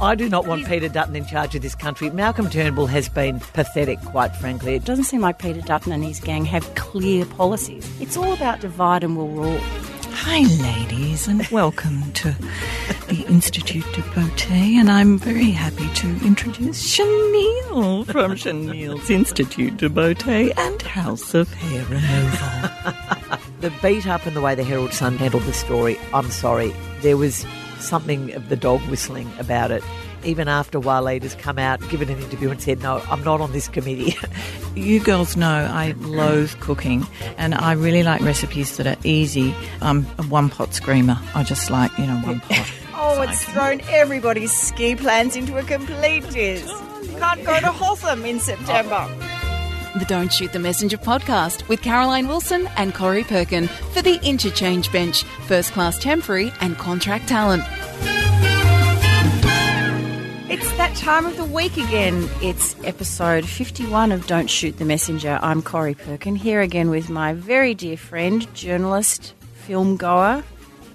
I do not want Peter Dutton in charge of this country. Malcolm Turnbull has been pathetic, quite frankly. It doesn't seem like Peter Dutton and his gang have clear policies. It's all about divide and we'll rule. Hi, ladies, and welcome to the Institute de Beauté. And I'm very happy to introduce Chanel from Chanel's Institute de Beauté and House of Hair Removal. the beat up and the way the Herald Sun handled the story, I'm sorry. There was something of the dog whistling about it. Even after Waleed has come out, given an interview and said, No, I'm not on this committee. you girls know I loathe cooking and I really like recipes that are easy. I'm a one pot screamer. I just like, you know, one pot. oh, it's thrown everybody's ski plans into a complete diz. Can't go to Hotham in September. The Don't Shoot the Messenger podcast with Caroline Wilson and Corrie Perkin for the Interchange Bench, first class temporary and contract talent. It's that time of the week again. It's episode 51 of Don't Shoot the Messenger. I'm Corrie Perkin, here again with my very dear friend, journalist, film goer,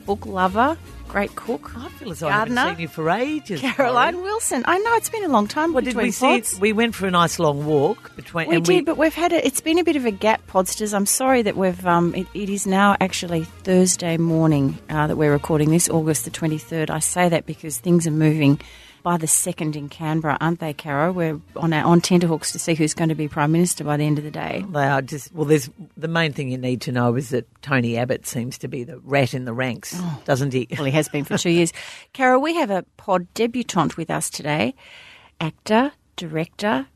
book lover, great cook. I feel as though I haven't seen you for ages. Caroline. Wilson. I know it's been a long time. What did we see? Pods. We went for a nice long walk between. We and did, we, but we've had a, it's been a bit of a gap, Podsters. I'm sorry that we've. Um, it, it is now actually Thursday morning uh, that we're recording this, August the 23rd. I say that because things are moving by the second in Canberra, aren't they, Caro? We're on our, on tenterhooks to see who's going to be prime minister by the end of the day. They are just well. There's the main thing you need to know is that Tony Abbott seems to be the rat in the ranks, oh. doesn't he? Well, he has been for two years. Caro, we have a pod debutante with us today, actor, director,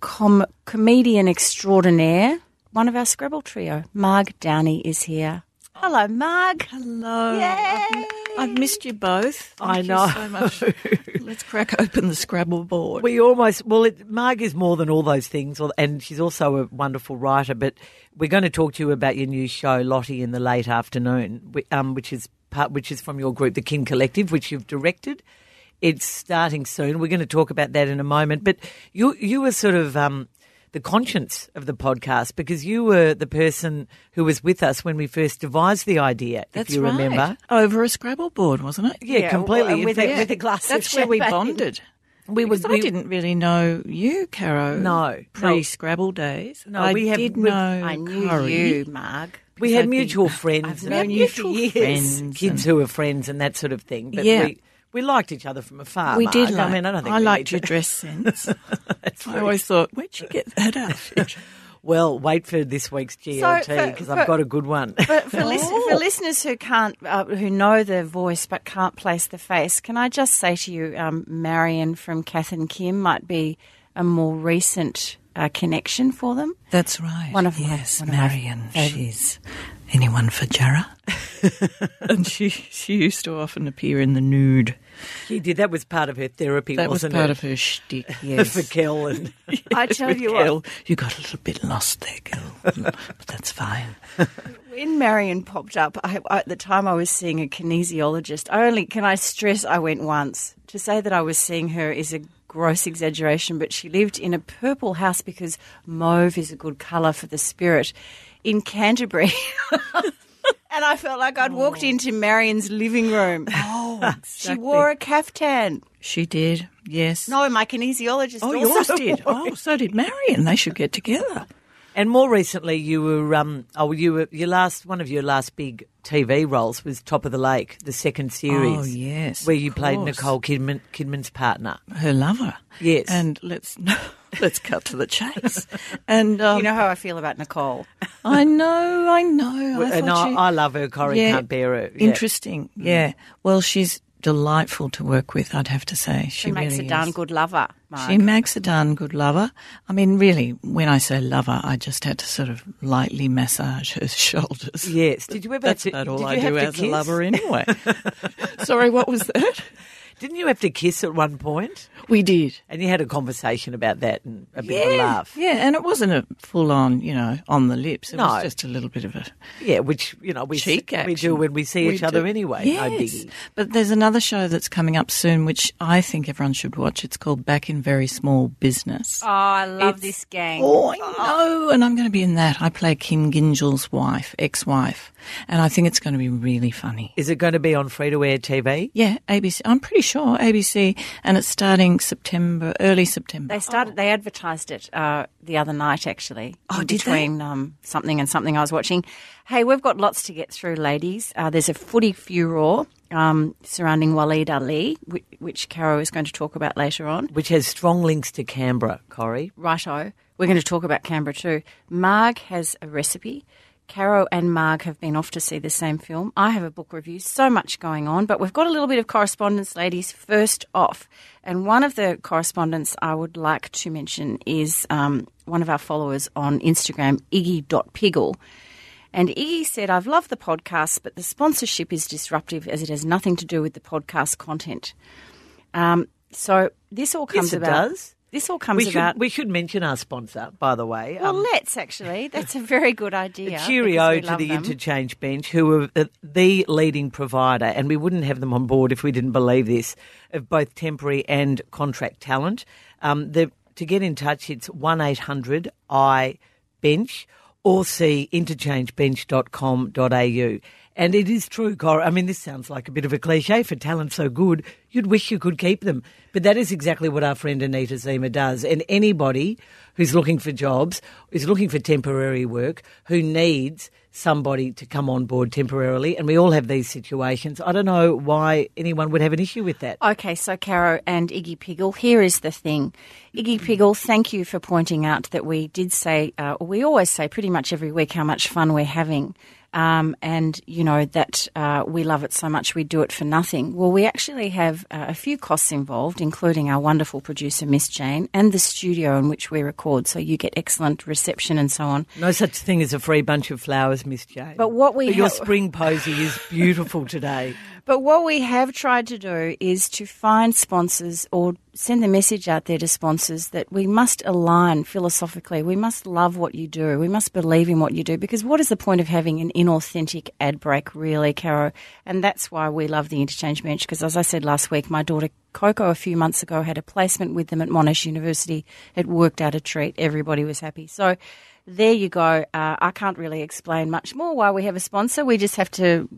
com- comedian extraordinaire. One of our Scrabble trio, Marg Downey, is here. Hello, Marg. Hello. Yay. I've, missed you both. Thank I you know. so much. Let's crack open the Scrabble board. We almost well, it, Marg is more than all those things, and she's also a wonderful writer. But we're going to talk to you about your new show, Lottie in the Late Afternoon, um, which is part, which is from your group, the Kin Collective, which you've directed. It's starting soon. We're going to talk about that in a moment. But you you were sort of um, the conscience of the podcast because you were the person who was with us when we first devised the idea. That's if you right. remember, over a Scrabble board, wasn't it? yeah, Yeah, completely. well, with fact, a- with a glass That's of where we bonded. we was I didn't really know you, Caro. No, Pre Scrabble days. No, I we have- did know. I knew Corrie. you, Marg. We had I've mutual been- friends. I've and known you for years. friends, kids who were friends and that sort of thing. But Yeah. we, we liked each other from afar. We Marg. did like. I mean, I don't think I we liked your to- dress sense. I always thought, where'd you get that outfit? Well, wait for this week's GLT for- because for- I've got a good one. But for, lis- for listeners who can't, uh, who know the voice but can't place the face, can I just say to you, um, Marion from Kath and Kim might be a more recent uh, connection for them. That's right. One of my- yes, one of my Marion. favourite- She's anyone for Jarrah, and she she used to often appear in the nude. She did. That was part of her therapy, That was wasn't part it? of her shtick. Yes. for Kel and I tell With you what, you got a little bit lost there, girl, but that's fine. when Marion popped up, I, I- at the time I was seeing a kinesiologist. I only can I stress I went once. To say that I was seeing her is a gross exaggeration, but she lived in a purple house because mauve is a good colour for the spirit in Canterbury. and I felt like I'd walked oh. into Marion's living room. Oh, She wore a caftan. She did. Yes. No, my kinesiologist Oh, also yours did. Oh, so did Marion. They should get together. And more recently, you were um oh you were your last one of your last big TV roles was Top of the Lake, the second series. Oh, yes, where of you played course. Nicole Kidman Kidman's partner. Her lover. Yes. And let's let's cut to the chase. And um, You know how I feel about Nicole. I know, I know. I and I, you- I love her. Corrie Yeah. can't bear her. Yeah. Interesting. Yeah. Well, she's delightful to work with. I'd have to say she, She makes really a darn is. good lover. Marg. She makes a darn good lover. I mean, really, when I say lover, I just had to sort of lightly massage her shoulders. Yes. Did you ever? That's to, about all I do as a lover anyway. Sorry, what was that? Didn't you have to kiss at one point? We did. And you had a conversation about that and a bit of a Yeah, laugh. yeah, and it wasn't a full on, you know, on the lips. It No. was just a little bit of a Yeah, which you know we cheek we do when we see We each other anyway. Yes. No biggie. But there's another show that's coming up soon, which I think everyone should watch. It's called Back in Very Small Business. Oh, I love It's- this gang. Oh, I oh. know, and I'm going to be in that. I play Kim Gyngell's wife, ex-wife, and I think it's going to be really funny. Is it going to be on free to air TV? Yeah, ABC. I'm pretty sure, ABC, and it's starting September, early September. They started. They advertised it uh, the other night, actually. Oh, in did they? between um, something and something I was watching. Hey, we've got lots to get through, ladies. Uh, there's a footy furor um, surrounding Waleed Aly, which, which Caro is going to talk about later on. Which has strong links to Canberra, Corrie. Righto. We're going to talk about Canberra too. Marg has a recipe. Caro and Marg have been off to see the same film. I have a book review. So much going on, but we've got a little bit of correspondence, ladies. First off, and one of the correspondents I would like to mention is um, one of our followers on Instagram, Iggy.piggle. And Iggy said, I've loved the podcast, but the sponsorship is disruptive as it has nothing to do with the podcast content. Um, so this all comes Yes, it about. does. This all comes We should, about. we should mention our sponsor, by the way. Well, Um, let's actually. That's a very good idea. Cheerio to the them. Interchange Bench, who are the- the leading provider, and we wouldn't have them on board if we didn't believe this, of both temporary and contract talent. Um, the, to get in touch, it's 1 800 I Bench or see interchangebench.com.au. And it is true, Cora. I mean, this sounds like a bit of a cliche for talent so good, you'd wish you could keep them. But that is exactly what our friend Anita Zima does. And anybody who's looking for jobs, is looking for temporary work, who needs somebody to come on board temporarily, and we all have these situations. I don't know why anyone would have an issue with that. Okay, so Caro and Iggy Piggle, here is the thing. Iggy Piggle, thank you for pointing out that we did say, uh, we always say pretty much every week how much fun we're having. Um, and you know that uh, we love it so much we do it for nothing. Well, we actually have uh, a few costs involved, including our wonderful producer Miss Jane and the studio in which we record. So you get excellent reception and so on. No such thing as a free bunch of flowers, Miss Jane. But what we your ha- spring posy is beautiful today. But what we have tried to do is to find sponsors or send the message out there to sponsors that we must align philosophically. We must love what you do. We must believe in what you do because what is the point of having an inauthentic ad break, really, Caro? And that's why we love the Interchange Bench because, as I said last week, my daughter Coco a few months ago had a placement with them at Monash University. It worked out a treat. Everybody was happy. So there you go. Uh, I can't really explain much more why we have a sponsor. We just have to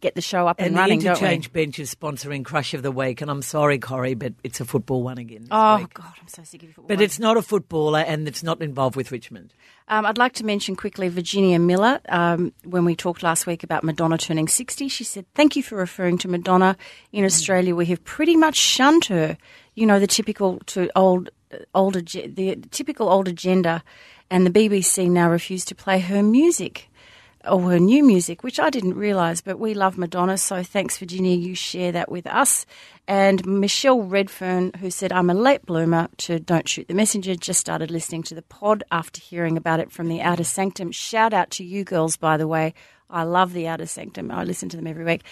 get the show up and, And running, the? Interchange Bench is sponsoring Crush of the Week, and I'm sorry, Corrie, but it's a football one again. Oh week. God, I'm so sick of football. But it's not a footballer, and it's not involved with Richmond. Um, I'd like to mention quickly Virginia Miller. Um, when we talked last week about Madonna turning 60, she said, Thank you for referring to Madonna. In Australia, we have pretty much shunned her. You know, the typical to old, old, ag- the typical old agenda, and the BBC now refuse to play her music or her new music, which I didn't realise, but we love Madonna, so thanks, Virginia, you share that with us. And Michelle Redfern, who said, I'm a late bloomer to Don't Shoot the Messenger, just started listening to the pod after hearing about it from the Outer Sanctum. Shout out to you girls, by the way. I love the Outer Sanctum. I listen to them every week.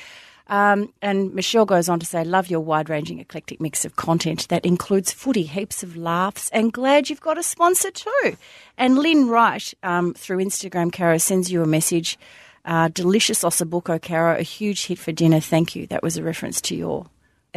Um, and Michelle goes on to say, Love your wide ranging, eclectic mix of content that includes footy, heaps of laughs, and glad you've got a sponsor too. And Lynn Wright, um, through Instagram, Caro, sends you a message. Uh, delicious ossobuco, Caro, a huge hit for dinner. Thank you. That was a reference to your.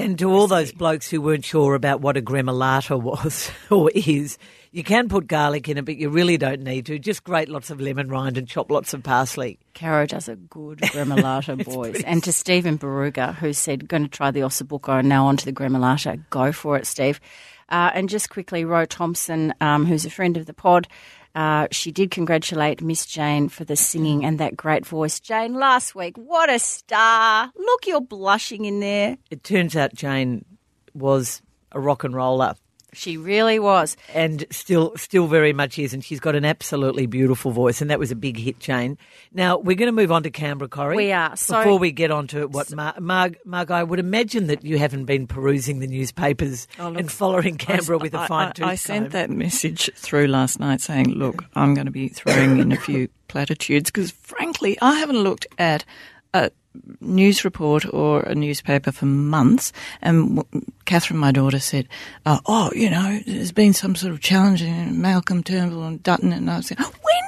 And to all those blokes who weren't sure about what a gremolata was or is, you can put garlic in it, but you really don't need to. Just grate lots of lemon rind and chop lots of parsley. Caro does a good gremolata, boys. And to Stephen Baruga, who said, going to try the ossobuco and now on to the gremolata. Go for it, Steve. Uh, and just quickly, Ro Thompson, um, who's a friend of the pod, uh, she did congratulate Miss Jane for the singing and that great voice. Jane, last week, what a star. Look, you're blushing in there. It turns out Jane was a rock and roller She really was. and still still very much is, and she's got an absolutely beautiful voice, and that was a big hit, Jane. Now we're going to move on to Canberra, Corrie. We are. So- Before we get on to what Mar- Marg, Marg, I would imagine that you haven't been perusing the newspapers oh, and following Canberra with a fine I, tooth I sent that message through last night saying, look, I'm going to be throwing in a few platitudes because, frankly, I haven't looked at a news report or a newspaper for months. And Catherine, my daughter, said, uh, oh, you know, there's been some sort of challenge in Malcolm Turnbull and Dutton. And I said, when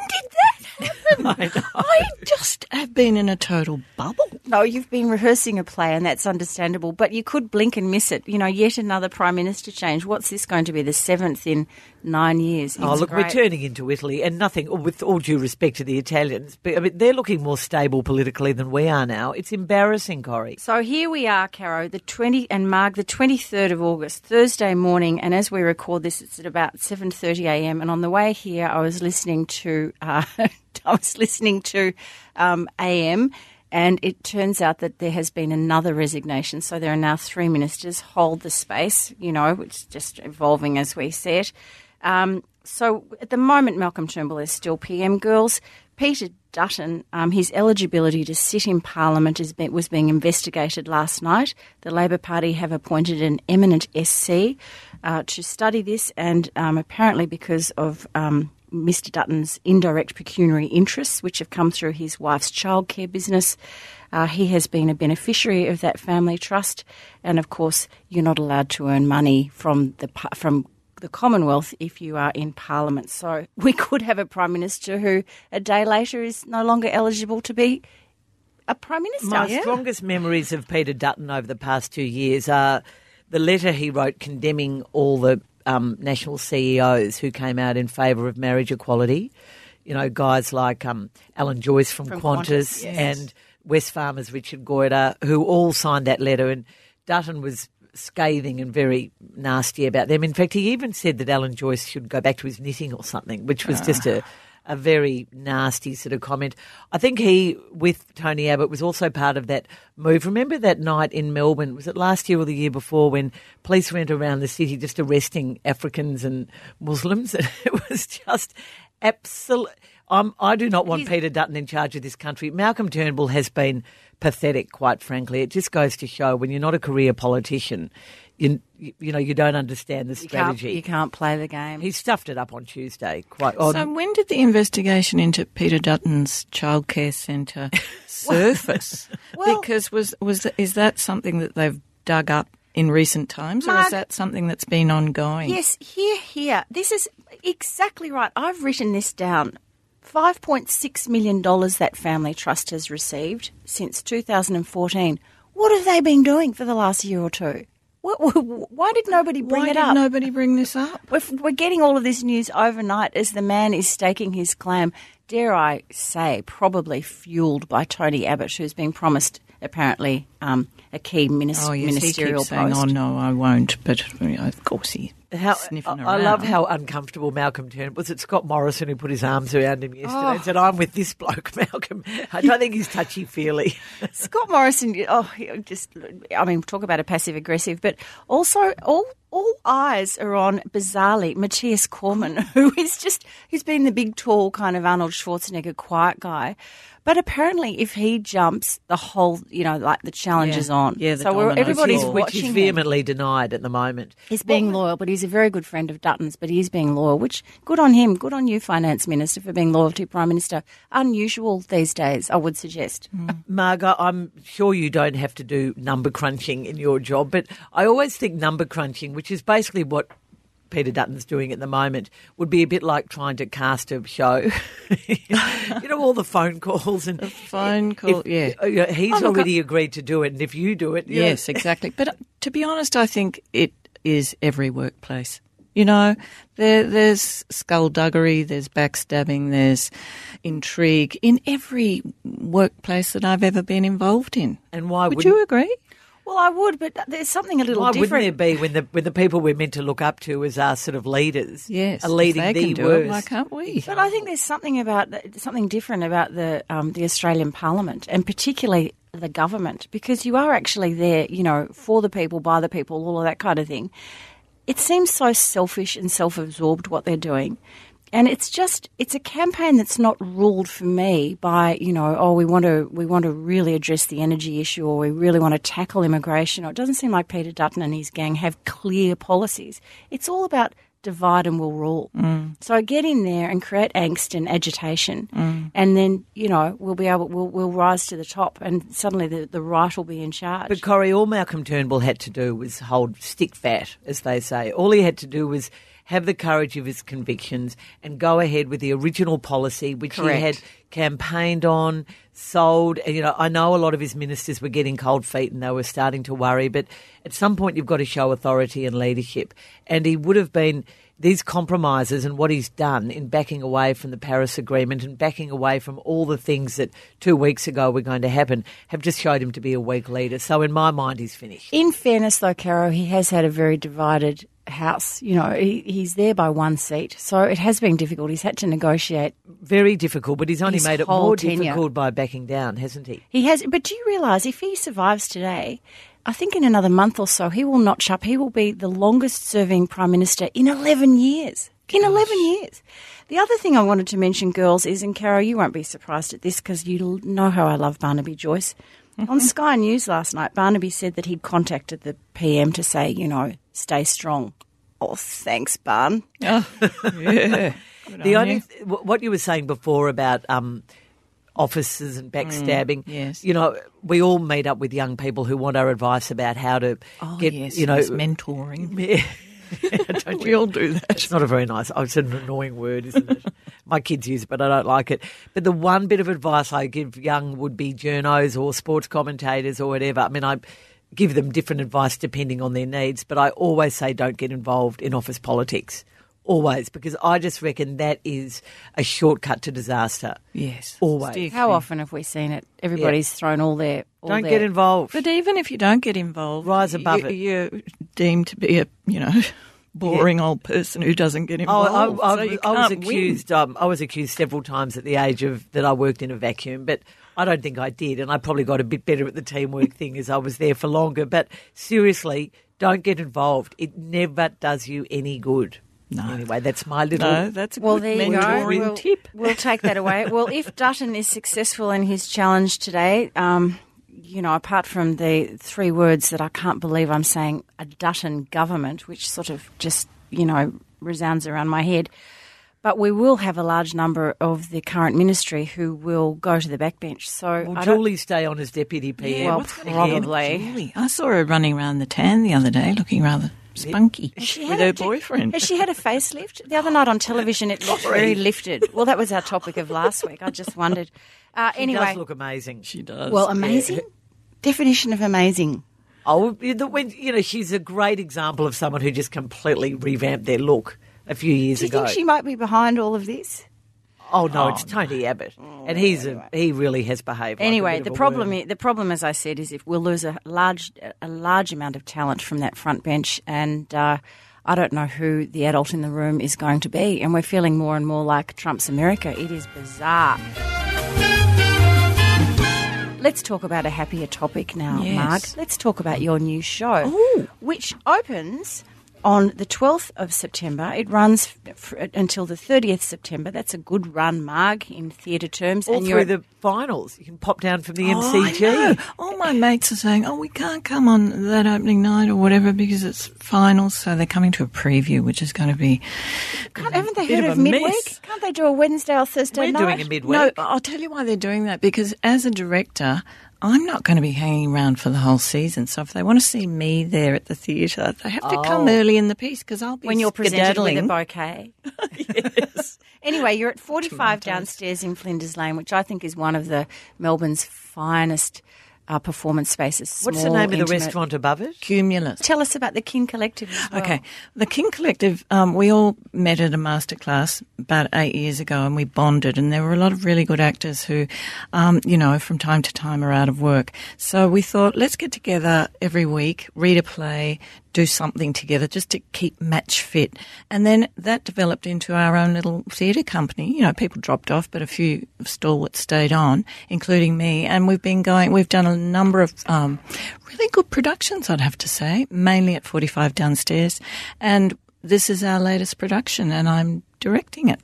did that happen? I just have been in a total bubble. No, you've been rehearsing a play, and that's understandable. But you could blink and miss it. You know, yet another prime minister change. What's this going to be? The seventh in nine years. Oh, It's look, we're great. turning into Italy, and nothing, with all due respect to the Italians, but I mean, they're looking more stable politically than we are now. It's embarrassing, Corrie. So here we are, Caro, the 20 and Marg, the 23rd of August, Thursday morning, and as we record this, it's at about 7:30 a.m. And on the way here, I was listening to, uh, I was listening to um, AM, and it turns out that there has been another resignation. So there are now three ministers hold the space, you know, is just evolving as we see it. Um, so at the moment, Malcolm Turnbull is still PM. Girls, Peter Dutton, um, his eligibility to sit in Parliament is be, was being investigated last night. The Labor Party have appointed an eminent SC uh, to study this, and um, apparently because of um, Mr. Dutton's indirect pecuniary interests, which have come through his wife's childcare business. Uh, he has been a beneficiary of that family trust, and of course, you're not allowed to earn money from the from the Commonwealth if you are in Parliament. So we could have a Prime Minister who a day later is no longer eligible to be a Prime Minister. My strongest memories of Peter Dutton over the past two years are the letter he wrote condemning all the um, national CEOs who came out in favour of marriage equality. You know, guys like um, Alan Joyce from, From Qantas, Qantas, yes. and Wesfarmers Richard Goyder, who all signed that letter. And Dutton was scathing and very nasty about them. In fact, he even said that Alan Joyce should go back to his knitting or something, which was just a a very nasty sort of comment. I think he, with Tony Abbott, was also part of that move. Remember that night in Melbourne? Was it last year or the year before when police went around the city just arresting Africans and Muslims? It was just absolute. I'm, I do not want He's- Peter Dutton in charge of this country. Malcolm Turnbull has been pathetic, quite frankly. It just goes to show when you're not a career politician, you, you know, you don't understand the you can't, strategy. you can't play the game. He stuffed it up on Tuesday. Quite on, So when did the investigation into Peter Dutton's childcare centre surface? Well- because was was is that something that they've dug up in recent times, or is that something that's been ongoing? Yes, here, here. This is exactly right. I've written this down. $5.6 million that family trust has received since 2014. What have they been doing for the last year or two? What, why did nobody bring Why it did up? nobody bring this up? We're, we're getting all of this news overnight as the man is staking his claim, dare I say, probably fueled by Tony Abbott, who's been promised apparently um, a key minis- Oh yes, he ministerial keeps saying, "Oh no, I won't." But of course he How, sniffing I, around. I love how uncomfortable Malcolm turned. Was it Scott Morrison who put his arms around him yesterday and said, oh. I'm with this bloke, Malcolm? I don't think he's touchy feely. Scott Morrison, oh, just, I mean, talk about a passive aggressive, but also all all eyes are on, bizarrely, Matthias Cormann, who is just, he's been the big, tall, kind of Arnold Schwarzenegger quiet guy. But apparently, if he jumps, the whole, you know, like the challenge Yeah. is on. Yeah, the so we're, everybody's fall. which watching is him. vehemently denied at the moment. He's being loyal, but he's a very good friend of Dutton's, but he's being loyal, which good on him. Good on you, Finance Minister, for being loyal to Prime Minister. Unusual these days, I would suggest. Uh, Marga, I'm sure you don't have to do number crunching in your job, but I always think number crunching, which is basically what Peter Dutton's doing at the moment, would be a bit like trying to cast a show. you know, all the phone calls and phone call, if- yeah. uh, yeah, He's Oh, look, already agreed to do it, and if you do it, you know- Yes, exactly. But uh, to be honest, I think it is every workplace. You know, there, there's skullduggery, there's backstabbing, there's intrigue in every workplace that I've ever been involved in. And why Would you agree? Well, I would, but there's something a little Why different. wouldn't there be when the when the people we're meant to look up to as our sort of leaders Yes, are if leading they the can do worst? it. Why can't we? But I think there's something about something different about the um, the Australian Parliament and particularly the government because you are actually there, you know, for the people, by the people, all of that kind of thing. It seems so selfish and self-absorbed what they're doing. And it's just it's a campaign that's not ruled for me by, you know, oh we want to we want to really address the energy issue or we really want to tackle immigration. Or it doesn't seem like Peter Dutton and his gang have clear policies. It's all about divide and we'll rule. Mm. So get in there and create angst and agitation, mm. and then you know we'll be able we'll, we'll rise to the top, and suddenly the, the right will be in charge. But Corrie, all Malcolm Turnbull had to do was hold stick fat, as they say. All he had to do was have the courage of his convictions, and go ahead with the original policy, which Correct. he had campaigned on, sold. And, you know, I know a lot of his ministers were getting cold feet and they were starting to worry, but at some point you've got to show authority and leadership. And he would have been these compromises and what he's done in backing away from the Paris Agreement and backing away from all the things that two weeks ago were going to happen have just showed him to be a weak leader. So in my mind, he's finished. In fairness, though, Caro, he has had a very divided house. You know, he, he's there by one seat, so it has been difficult. He's had to negotiate. Very difficult, but he's only made it more tenure. difficult by backing down, hasn't he? He has, but do you realise if he survives today? I think in another month or so he will notch up. He will be the longest serving prime minister in eleven years. In eleven years. The other thing I wanted to mention, girls, is and Caro, you won't be surprised at this because you know how I love Barnaby Joyce. Mm-hmm. On Sky News last night, Barnaby said that he'd contacted the PM to say, you know, stay strong. Oh, thanks, Barn. Oh, yeah. The only wh- what you were saying before about um, officers and backstabbing. Mm, yes. you know, we all meet up with young people who want our advice about how to Oh, get, yes, you know, yes, mentoring. Don't We all do that. It's not a very nice. Oh, it's an annoying word, isn't it? My kids use it, but I don't like it. But the one bit of advice I give young would-be journos or sports commentators or whatever. I mean, I give them different advice depending on their needs, but I always say don't get involved in office politics. Always, because I just reckon that is a shortcut to disaster. Yes. Always. Steer How clear. often have we seen it? Everybody's thrown all their. All Don't their, get involved. But even if you don't get involved, Rise above you, it. You're deemed to be a, you know, boring old person who doesn't get Oh, involved. I, I, so you I was can't win. accused. Um, I was accused several times at the age of that I worked in a vacuum, but I don't think I did, and I probably got a bit better at the teamwork thing as I was there for longer. But seriously, don't get involved. It never does you any good. No. Anyway, that's my little. No, that's a Well, good there you go. mentoring We'll, tip. we'll take that away. Well, if Dutton is successful in his challenge today, um, you know, apart from the three words that I can't believe I'm saying, a Dutton government, which sort of just, you know, resounds around my head. But we will have a large number of the current ministry who will go to the backbench. So Will I don't- Julie stay on as deputy PM? well, what's gonna happen? probably. Julie, I saw her running around the tan the other day, looking rather spunky She with had her a- boyfriend. Has she had a facelift? The other night on television, it looked very lifted. Well, that was our topic of last week. I just wondered. Uh, She anyway, does look amazing. She does. well, amazing. Definition of amazing. Oh, when, you know, she's a great example of someone who just completely revamped their look a few years ago. Do you ago. think she might be behind all of this? oh no, it's Tony Abbott, and he's a, he really has behaved. like a Anyway, bit of the a problem, worm. i- the problem, as I said, is if we'll lose a large, a large amount of talent from that front bench, and uh, I don't know who the adult in the room is going to be, and we're feeling more and more like Trump's America. It is bizarre. Let's talk about a happier topic now, Yes. Marg. Let's talk about your new show, which opens on the 12th of September. It runs f- f- until the 30th September. That's a good run, Marg, in theatre terms. all and through you're the finals. You can pop down from the Oh, I MCG. know. All my mates are saying, "Oh, we can't come on that opening night or whatever because it's finals." So they're coming to a preview, which is going to be. Can't, haven't they bit heard of of, midweek? mess. Can't they do a Wednesday or Thursday We're night? doing a midweek. No, I'll tell you why they're doing that because as a director, I'm not going to be hanging around for the whole season. So if they want to see me there at the theatre, they have to come Oh. early in the piece because I'll be when you're presented with a bouquet. yes. Anyway, you're at 45 downstairs in Flinders Lane, which I think is one of the Melbourne's finest uh, performance spaces. What's the Small, name of the restaurant above it? Cumulus. Tell us about the Kin Collective as well. Okay, the Kin Collective. Um, we all met at a masterclass about eight years ago, and we bonded. And there were a lot of really good actors who, um, you know, from time to time are out of work. So we thought, let's get together every week, read a play, do something together, just to keep match fit. And then that developed into our own little theatre company. You know, people dropped off, but a few stalwarts stayed on, including me. And we've been going. We've done a number of um, really good productions, I'd have to say, mainly at 45 downstairs. And this is our latest production, and I'm directing it.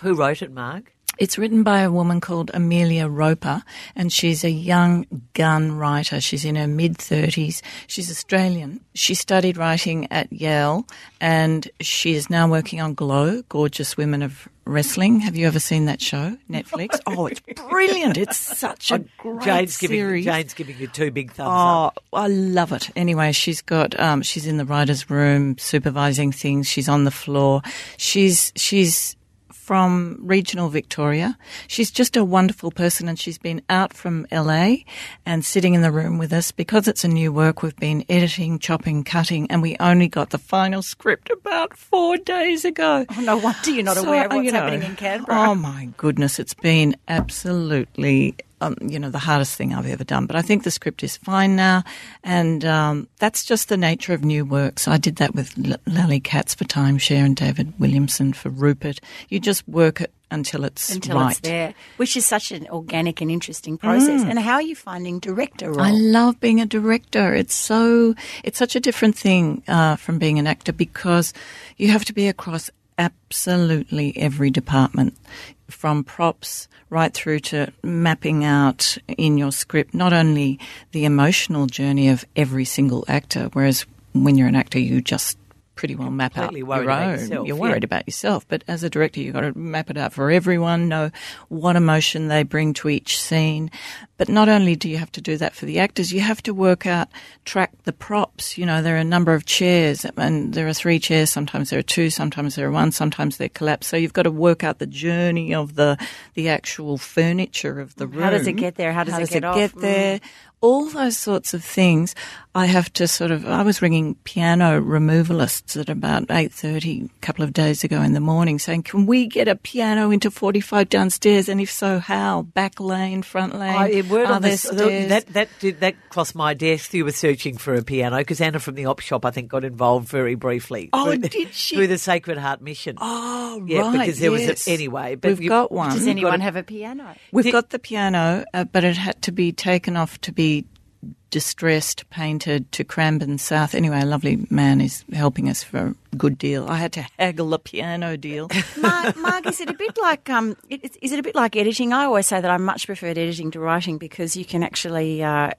Who wrote it, Marg? It's written by a woman called Amelia Roper, and she's a young gun writer. She's in her mid 30s. She's Australian. She studied writing at Yale, and she is now working on Glow, Gorgeous Women of Wrestling. Have you ever seen that show, Netflix? oh, it's brilliant. It's such a great Jane's giving series. Jane's giving you two big thumbs up. Oh, I love it. Anyway, she's got um, she's in the writers' room supervising things. She's on the floor. She's she's from regional Victoria. She's just a wonderful person, and she's been out from LA and sitting in the room with us because it's a new work. We've been editing, chopping, cutting, and we only got the final script about four days ago. Oh, no wonder you're not So, aware of what's you know, happening in Canberra. Oh my goodness, it's been absolutely, um, you know, the hardest thing I've ever done. But I think the script is fine now, and um, that's just the nature of new works. I did that with L- Lally Katz for Timeshare and David Williamson for Rupert. You just work it until it's until right. it's there, which is such an organic and interesting process. And how are you finding director role? Mm. I love being a director. It's so it's such a different thing uh, from being an actor because you have to be across absolutely every department, from props right through to mapping out in your script not only the emotional journey of every single actor, whereas when you're an actor you just pretty well map out your own. yourself, You're yeah. worried about yourself, but as a director, you've got to map it out for everyone, know what emotion they bring to each scene. But not only do you have to do that for the actors, you have to work out, track the props. You know, there are a number of chairs, and there are three chairs. Sometimes there are two, sometimes there are one, sometimes they're collapsed. So you've got to work out the journey of the the actual furniture of the room. How does it get there? How does it get off? get Mm. there? All those sorts of things. I have to sort of. I was ringing piano removalists at about eight thirty a couple of days ago in the morning, saying, "Can we get a piano into forty five downstairs? And if so, how? Back lane, front lane? I, a word Are on there this, stairs?" that that did, that crossed my desk. You were searching for a piano because Anna from the op shop, I think, got involved very briefly. Oh, through, did she? Through the Sacred Heart Mission. Oh, yeah, right. because there yes. was a, anyway. But We've you- got one. Does anyone got a- have a piano? We've Did- got the piano, uh, but it had to be taken off to be distressed, painted to Cranbourne South. Anyway, a lovely man is helping us for a good deal. I had to haggle the piano deal. Marg, Marg, is it a bit like um, it- is it a bit like editing? I always say that I much preferred editing to writing because you can actually, uh,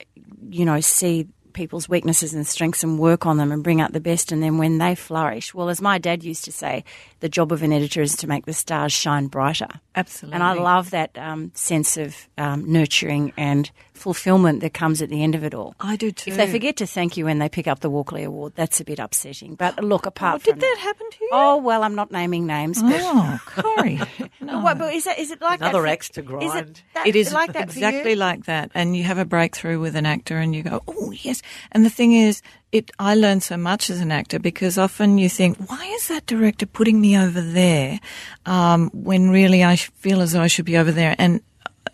you know, see people's weaknesses and strengths and work on them and bring out the best. And then when they flourish, well, as my dad used to say, the job of an editor is to make the stars shine brighter. Absolutely. And I love that um, sense of um, nurturing and fulfillment that comes at the end of it all. I do too. If they forget to thank you when they pick up the Walkley Award, that's a bit upsetting. But look, apart Oh, did from that happen to you? Oh well, I'm not naming names, but Oh, Corrie. No. what, but is, that, is it like Another for- axe to Is grind. it, that, it is like that exactly for you? like that. And you have a breakthrough with an actor and you go, oh, yes. And the thing is, it, I learned so much as an actor because often you think, why is that director putting me over there um, when really I feel as though I should be over there? And,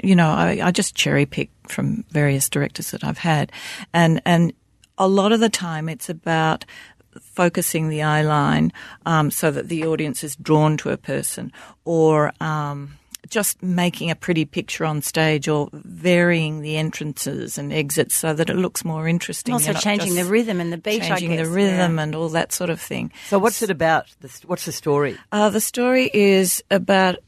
you know, I, I just cherry pick from various directors that I've had. And, and a lot of the time it's about focusing the eye line um, so that the audience is drawn to a person or um, just making a pretty picture on stage or varying the entrances and exits so that it looks more interesting. Also changing the rhythm and the beat, I Changing guess, the rhythm yeah. and all that sort of thing. So what's it about? What's the story? Uh, the story is about s-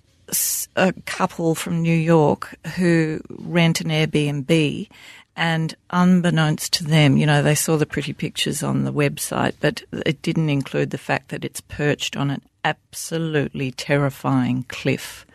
a couple from New York who rent an Airbnb. And unbeknownst to them, you know, they saw the pretty pictures on the website, but it didn't include the fact that it's perched on an absolutely terrifying cliff.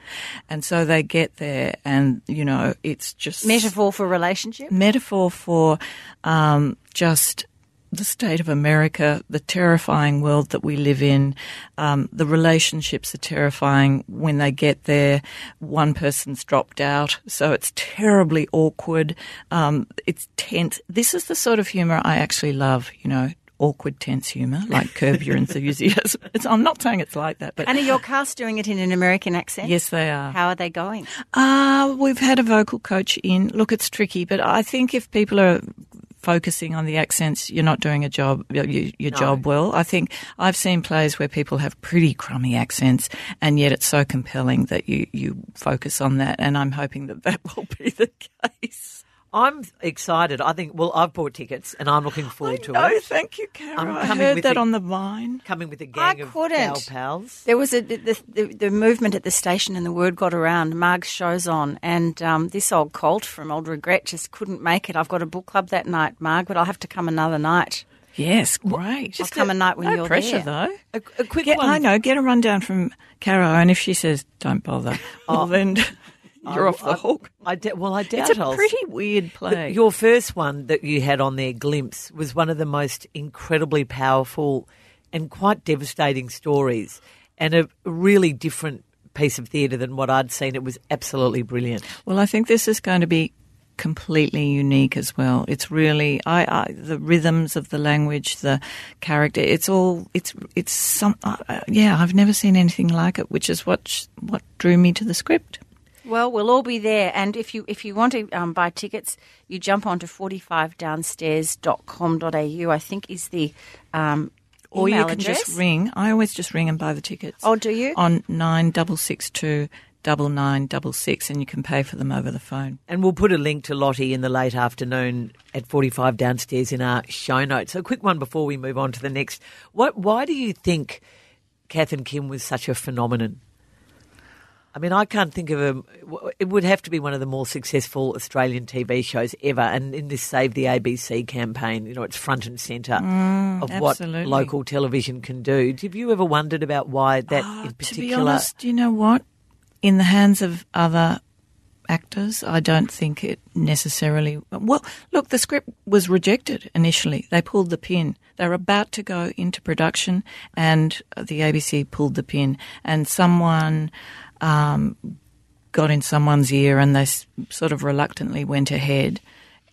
And so they get there, and, you know, it's just Metaphor for relationship. metaphor for um, just the state of America, the terrifying world that we live in. Um, the relationships are terrifying when they get there. One person's dropped out, so it's terribly awkward. Um, it's tense. This is the sort of humour I actually love, you know. Awkward, tense humour, like Curb Your Enthusiasm. It's, I'm not saying it's like that, but And are your cast doing it in an American accent? yes, they are. How are they going? Uh, we've had a vocal coach in. Look, it's tricky, but I think if people are focusing on the accents, you're not doing a job your, your job well. I think I've seen plays where people have pretty crummy accents, and yet it's so compelling that you you focus on that. And I'm hoping that that will be the case. I'm excited. I think. Well, I've bought tickets, and I'm looking forward to No, it. thank you, Karen. I'm I coming heard with that the- on the vine. Coming with a gang of couldn't. gal pals. There was a the, the, the movement at the station, and the word got around. Marg's show's on, and um, this old colt from Old Regret just couldn't make it. I've got a book club that night, Marg, but I'll have to come another night. Yes, great. Just come a night when no you're pressure, there. though. A, a quick Get, one. I know. Get a rundown from Caro, and if she says don't bother, well then you're off the I- hook. I d- well, I doubt It's a I'll- pretty weird play. Your first one that you had on there, Glimpse, was one of the most incredibly powerful and quite devastating stories, and a really different piece of theatre than what I'd seen. It was absolutely brilliant. Well, I think this is going to be completely unique as well. It's really I, I the rhythms of the language, the character. It's all it's it's some uh, uh, yeah. I've never seen anything like it, which is what sh- what drew me to the script. Well, we'll all be there, and if you if you want to um, buy tickets, you jump onto 45downstairs.com.au. I think is the um, Or you can address. just ring. I always just ring and buy the tickets. Oh, do you? On nine double six two double nine double six, and you can pay for them over the phone. And we'll put a link to Lottie in the late afternoon at 45 downstairs in our show notes. So, a quick one before we move on to the next. What, why do you think Kath and Kim was such a phenomenon? I mean, I can't think of a. It would have to be one of the more successful Australian TV shows ever. And in this Save the ABC campaign, you know, it's front and centre of what local television can do. Have you ever wondered about why that Ah, in to be honest, you know what? In the hands of other actors, I don't think it necessarily. Well, look, the script was rejected initially. They pulled the pin. They were about to go into production, and the ABC pulled the pin, and someone. Um, got in someone's ear and they s- sort of reluctantly went ahead.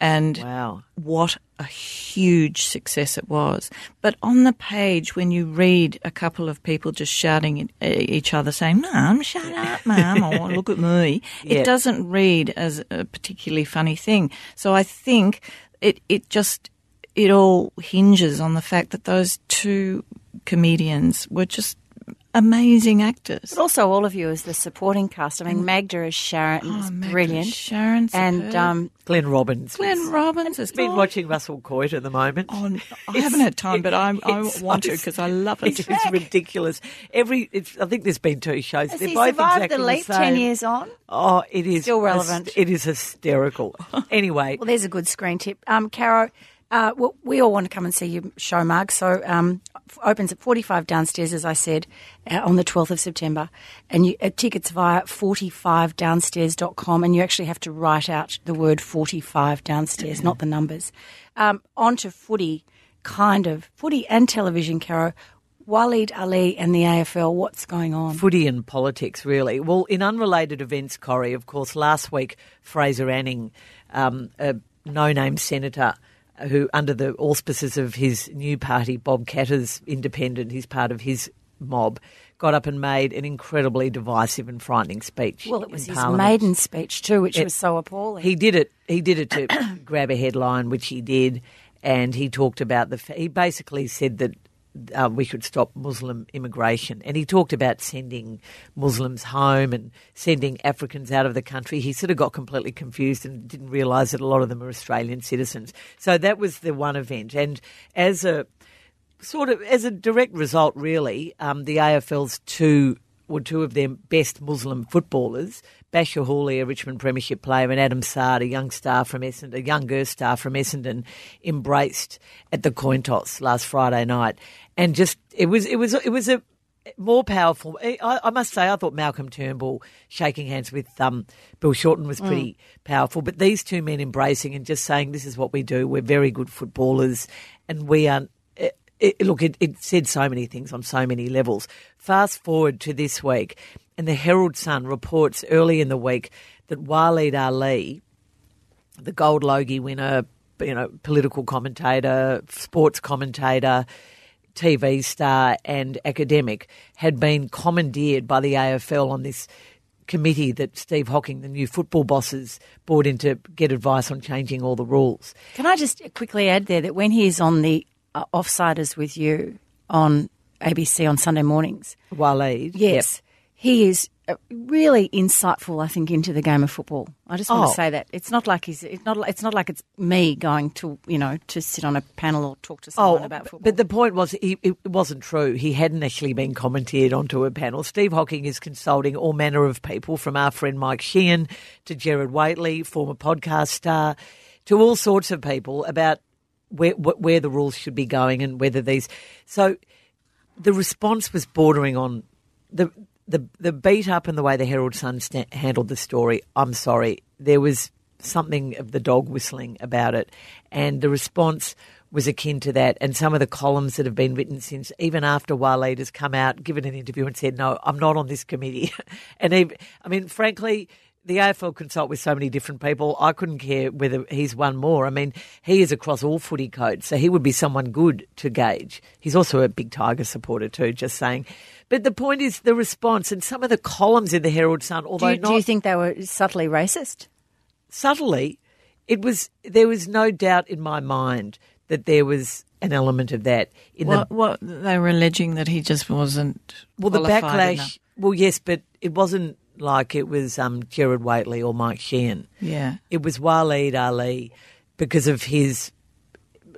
And Wow. what a huge success it was. But on the page, when you read a couple of people just shouting at each other, saying, Mum, shut up, Mum, or look at me, Yeah. it doesn't read as a particularly funny thing. So I think it, it just, it all hinges on the fact that those two comedians were just amazing actors. But also all of you as the supporting cast. I mean, Magda as Sharon is Oh, Magda brilliant. Sharon, and um, Glenn Robbins. Glenn Robbins has been watching Russell Coight at the moment. Oh, n- I haven't had time, but I, I want to because I love it. It's, ridiculous. Every, it's, I think there's been two shows. has They're he both survived exactly the leap same. ten years on? Oh, it is Still hys- relevant. It is hysterical. anyway, Well, there's a good screen tip. Um, Caro, uh, well, we all want to come and see your show, Marg. So um, opens at 45 downstairs, as I said, uh, on the 12th of September. And you, uh, tickets via 45downstairs.com. And you actually have to write out the word 45 downstairs, not the numbers. Um, on to footy, kind of. Footy and television, Caro. Waleed Aly and the AFL, what's going on? footy and politics, really. Well, in unrelated events, Corrie, of course, last week, Fraser Anning, um, a no name senator who, under the auspices of his new party, Bob Katter's independent, he's part of his mob, got up and made an incredibly divisive and frightening speech. Well, it was his Parliament. maiden speech, too, which It- was so appalling. He did it. He did it to grab a headline, which he did, and he talked about the. He basically said that uh, we should stop Muslim immigration, and he talked about sending Muslims home and sending Africans out of the country. He sort of got completely confused and didn't realise that a lot of them are Australian citizens. So that was the one event, and as a sort of as a direct result, really, um, the AFL's two were two of their best Muslim footballers, Bachar Houli, a Richmond Premiership player, and Adam Saad, a young star from Essendon, a younger star from Essendon, embraced at the coin toss last Friday night, and just it was it was it was a more powerful. I, I must say, I thought Malcolm Turnbull shaking hands with um, Bill Shorten was pretty mm. powerful. But these two men embracing and just saying, "This is what we do. We're very good footballers, and we are." It, it, eh, eh, look, it, it said so many things on so many levels. Fast forward to this week, and the Herald Sun reports early in the week that Waleed Aly, the Gold Logie winner, you know, political commentator, sports commentator, TV star, and academic, had been commandeered by the AFL on this committee that Steve Hocking, the new football bosses, brought in to get advice on changing all the rules. Can I just quickly add there that when he's on the uh, Offsiders with you on ABC on Sunday mornings, Waleed, yes, he is Uh, really insightful, I think, into the game of football. I just want Oh. to say that it's not like he's it's not it's not like it's me going to you know to sit on a panel or talk to oh, someone about football. Oh, But the point was, he, it wasn't true. He hadn't actually been commented onto a panel. Steve Hocking is consulting all manner of people, from our friend Mike Sheehan to Gerard Whateley, former podcast star, to all sorts of people about where where the rules should be going and whether these. So the response was bordering on the the the beat up and the way the Herald Sun sta- handled the story. I'm sorry, there was something of the dog whistling about it, and the response was akin to that. And some of the columns that have been written since, even after Waleed has come out, given an interview and said, "No, I'm not on this committee," and even, I mean, frankly. The AFL consult with so many different people. I couldn't care whether he's one more. I mean, he is across all footy codes, so he would be someone good to gauge. He's also a big Tiger supporter too. Just saying. But the point is the response and some of the columns in the Herald Sun, do you, not do you think they were subtly racist? subtly, it was there was no doubt in my mind that there was an element of that in What, the what they were alleging that he just wasn't well the backlash. enough. Well, yes, but it wasn't like it was um, Gerard Whateley or Mike Sheehan. Yeah. It was Waleed Aly because of his.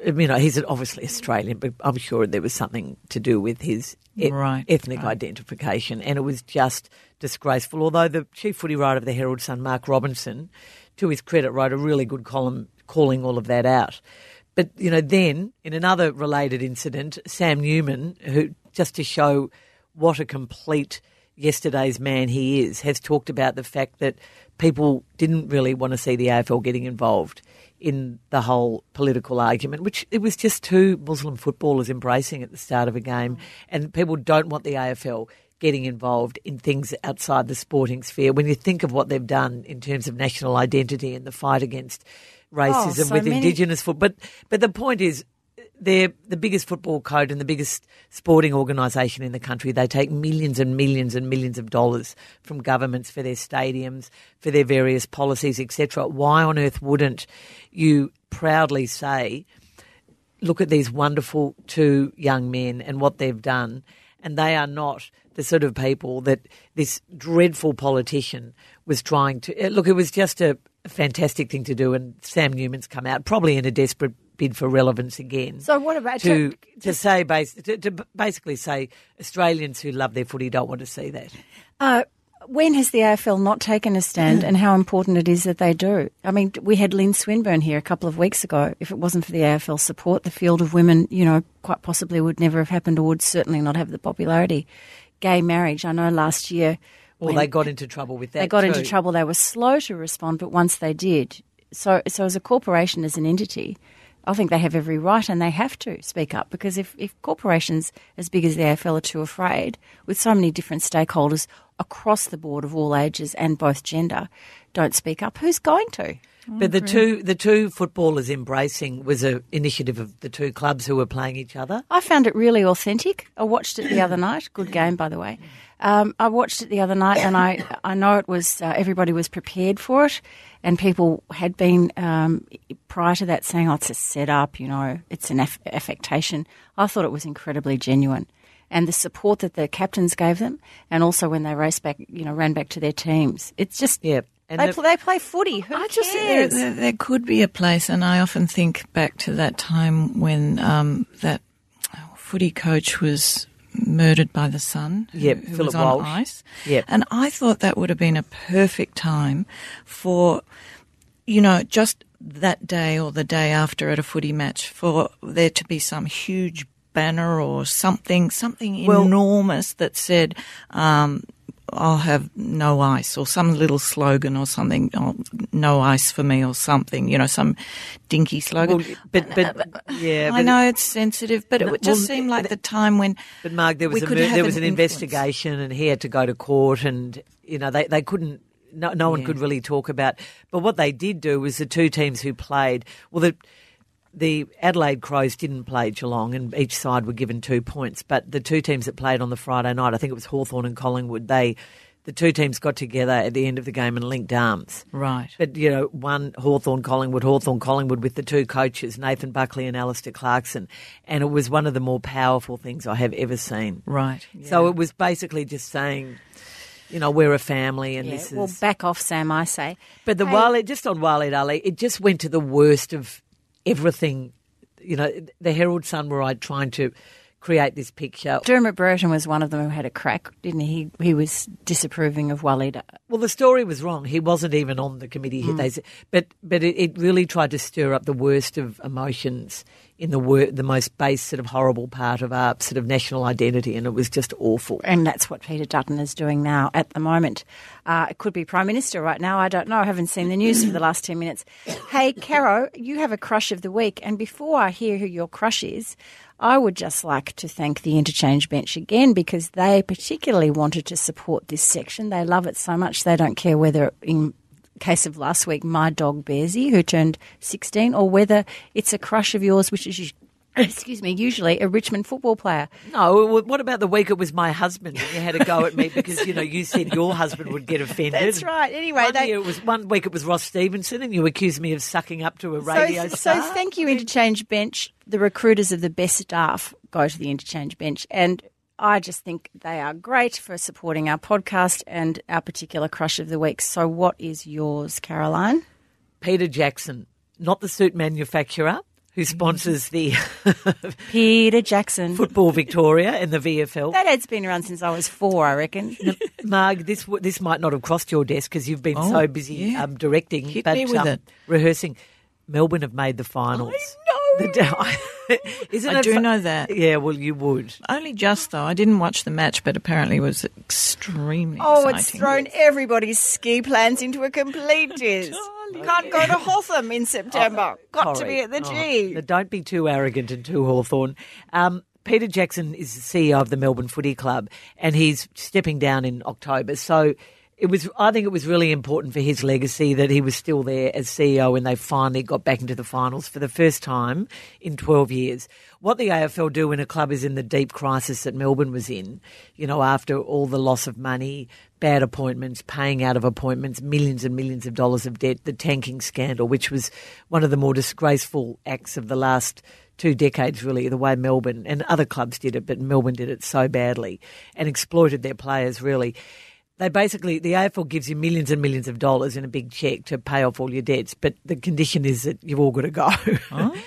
you know, he's obviously Australian, but I'm sure there was something to do with his Right, ethnic right. identification, and it was just disgraceful. Although the chief footy writer of the Herald Sun, Mark Robinson, to his credit, wrote a really good column calling all of that out. But you know, then in another related incident, Sam Newman, who just to show what a complete yesterday's man he is, has talked about the fact that people didn't really want to see the AFL getting involved in the whole political argument, which it was just two Muslim footballers embracing at the start of a game, and people don't want the AFL getting involved in things outside the sporting sphere. When you think of what they've done in terms of national identity and the fight against oh, racism so with many- Indigenous foot, but but the point is, they're the biggest football code and the biggest sporting organisation in the country. They take millions and millions and millions of dollars from governments for their stadiums, for their various policies, etc. Why on earth wouldn't you proudly say, look at these wonderful two young men and what they've done, and they are not the sort of people that this dreadful politician was trying to eh, look. It was just a fantastic thing to do, and Sam Newman's come out probably in a desperate bid for relevance again. So what about to to- to say bas- to, to basically say Australians who love their footy don't want to see that. Uh, when has the AFL not taken a stand, and how important it is that they do? I mean, we had Lynn Swinburne here a couple of weeks ago. If it wasn't for the AFL support, the field of women, you know, quite possibly would never have happened, or would certainly not have the popularity. Gay marriage, I know last year. Well, they got into trouble with that. they got too. into trouble. They were slow to respond, but once they did, so so as a corporation, as an entity, I think they have every right and they have to speak up because if, if corporations as big as the AFL are too afraid, with so many different stakeholders across the board of all ages and both gender, don't speak up, who's going to? But the two the two footballers embracing was an initiative of the two clubs who were playing each other. I found it really authentic. I watched it the other night. Good game, by the way. Um, I watched it the other night, and I I know it was uh, everybody was prepared for it, and people had been um, prior to that saying, "Oh, it's a setup," you know, it's an aff- affectation. I thought it was incredibly genuine, and the support that the captains gave them, and also when they raced back, you know, ran back to their teams. It's just Yeah. And they the- play, they play footy. Who I just there, cares? there, there could be a place, and I often think back to that time when um, that footy coach was murdered by the son. who- Yep, who Philip was on Walsh. ice. Yep. and I thought that would have been a perfect time for, you know, just that day or the day after at a footy match for there to be some huge banner or something, something Well- enormous that said. Um, I'll have no ice, or some little slogan, or something. Oh, no ice for me, or something. You know, some dinky slogan. well, but but uh, yeah, I but- know it's sensitive, but it would just well, seemed like the time when. But Mark, there was a could mur- have there was an, influence. investigation, and he had to go to court, and you know they they couldn't. No, no one could really talk about. But what they did do was the two teams who played. Well, the the Adelaide Crows didn't play Geelong, and each side were given two points. But the two teams that played on the Friday night, I think it was Hawthorn and Collingwood. They the two teams got together at the end of the game and linked arms. Right. But, you know, one Hawthorn Collingwood, Hawthorn Collingwood with the two coaches, Nathan Buckley and Alastair Clarkson. And it was one of the more powerful things I have ever seen. Right. So it was basically just saying, you know, we're a family and Yeah, this well, back off, Sam. I say. But the Hey- Waleed, just on Waleed Aly, it just went to the worst of everything. You know, the Herald Sun were I trying to create this picture. Dermott Brereton was one of them who had a crack, didn't he? He was disapproving of Waleed. Well, the story was wrong. He wasn't even on the committee. Mm. They but but it, it really tried to stir up the worst of emotions in the wor- the most base sort of horrible part of our sort of national identity, and it was just awful. And that's what Peter Dutton is doing now at the moment. Uh, it could be Prime Minister right now. I don't know. I haven't seen the news for the last 10 minutes. Hey, Caro, you have a crush of the week. And before I hear who your crush is, I would just like to thank the Interchange Bench again because they particularly wanted to support this section. They love it so much they don't care whether, in case of last week, my dog Bearsy, who turned 16, or whether it's a crush of yours, which is, excuse me, usually a Richmond football player. No, what about the week it was my husband and you had a go at me because you know you said your husband would get offended. That's right. Anyway, one, they- it was one week it was Ross Stevenson and you accused me of sucking up to a radio so, star. So thank you, Interchange Bench. The recruiters of the best staff go to the Interchange Bench, and I just think they are great for supporting our podcast and our particular crush of the week. So, what is yours, Caroline? Peter Jackson, not the suit manufacturer who sponsors the Peter Jackson. Football Victoria and the VFL. That ad's been around since I was four, I reckon. Marg, this this might not have crossed your desk because you've been Oh, so busy yeah. um, directing, Hit but me with um, it. rehearsing. Melbourne have made the finals. I know. Isn't I do fu- know that. Yeah, well, you would. Only just though. I didn't watch the match, but apparently it was extremely Oh, it's thrown everybody's ski plans into a complete diz. Can't go to Hotham in September. Got to be at the Oh, G. now don't be too arrogant and too Hawthorn. Um, Peter Jackson is the CEO of the Melbourne Footy Club, and he's stepping down in October. So it was. I think it was really important for his legacy that he was still there as CEO when they finally got back into the finals for the first time in 12 years. What the AFL do when a club is in the deep crisis that Melbourne was in, you know, after all the loss of money, bad appointments, paying out of appointments, millions and millions of dollars of debt, the tanking scandal, which was one of the more disgraceful acts of the last two decades, really, the way Melbourne and other clubs did it, but Melbourne did it so badly and exploited their players, really. They basically, the AFL gives you millions and millions of dollars in a big cheque to pay off all your debts, but the condition is that you've all got to go.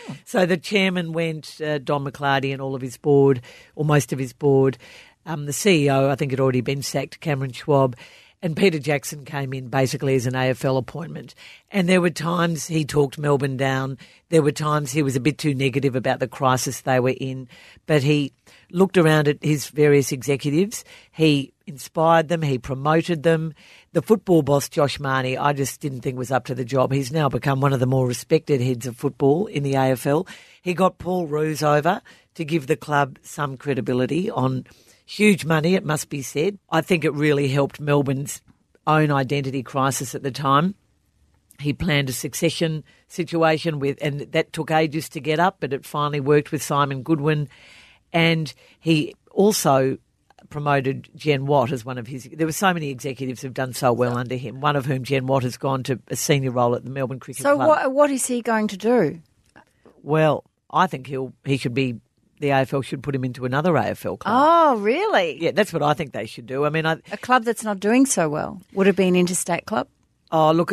so the chairman went, uh, Don McLardy and all of his board, or most of his board. Um, the CEO, I think, had already been sacked, Cameron Schwab. And Peter Jackson came in basically as an AFL appointment. And there were times he talked Melbourne down. There were times he was a bit too negative about the crisis they were in. But he looked around at his various executives. He inspired them. He promoted them. The football boss, Josh Mahoney, I just didn't think was up to the job. He's now become one of the more respected heads of football in the AFL. He got Paul Roos over to give the club some credibility on huge money, it must be said. I think it really helped Melbourne's own identity crisis at the time. He planned a succession situation with, and that took ages to get up, but it finally worked with Simon Goodwin. And he also promoted Jen Watt as one of his. There were so many executives who've done so well under him. One of whom, Jen Watt, has gone to a senior role at the Melbourne Cricket So, Club. what, what is he going to do? Well, I think he'll he should be. The AFL should put him into another AFL club. Oh, really? Yeah, that's what I think they should do. I mean, I, A club that's not doing so well would have been Interstate Club. Oh, look,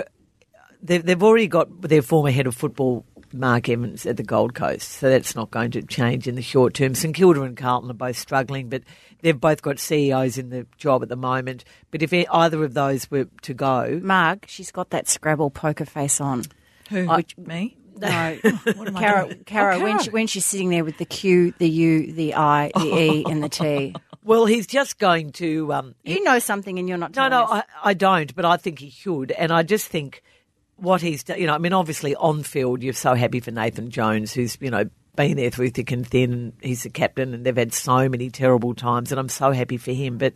they've, they've already got their former head of football, Mark Evans, at the Gold Coast, so that's not going to change in the short term. St Kilda and Carlton are both struggling, but they've both got CEOs in the job at the moment. But if e- either of those were to go, Marg, she's got that Scrabble poker face on. Who? I- which, me? No, What am I Caro, Oh, when, she, when she's sitting there with the Q, the U, the I, the E, and the T. well, he's just going to. Um, You know something and you're not no, telling no, us. I, I don't, but I think he should, and I just think what he's done. You know, I mean, obviously on field, you're so happy for Nathan Jones, who's you know been there through thick and thin, he's the captain, and they've had so many terrible times, and I'm so happy for him. But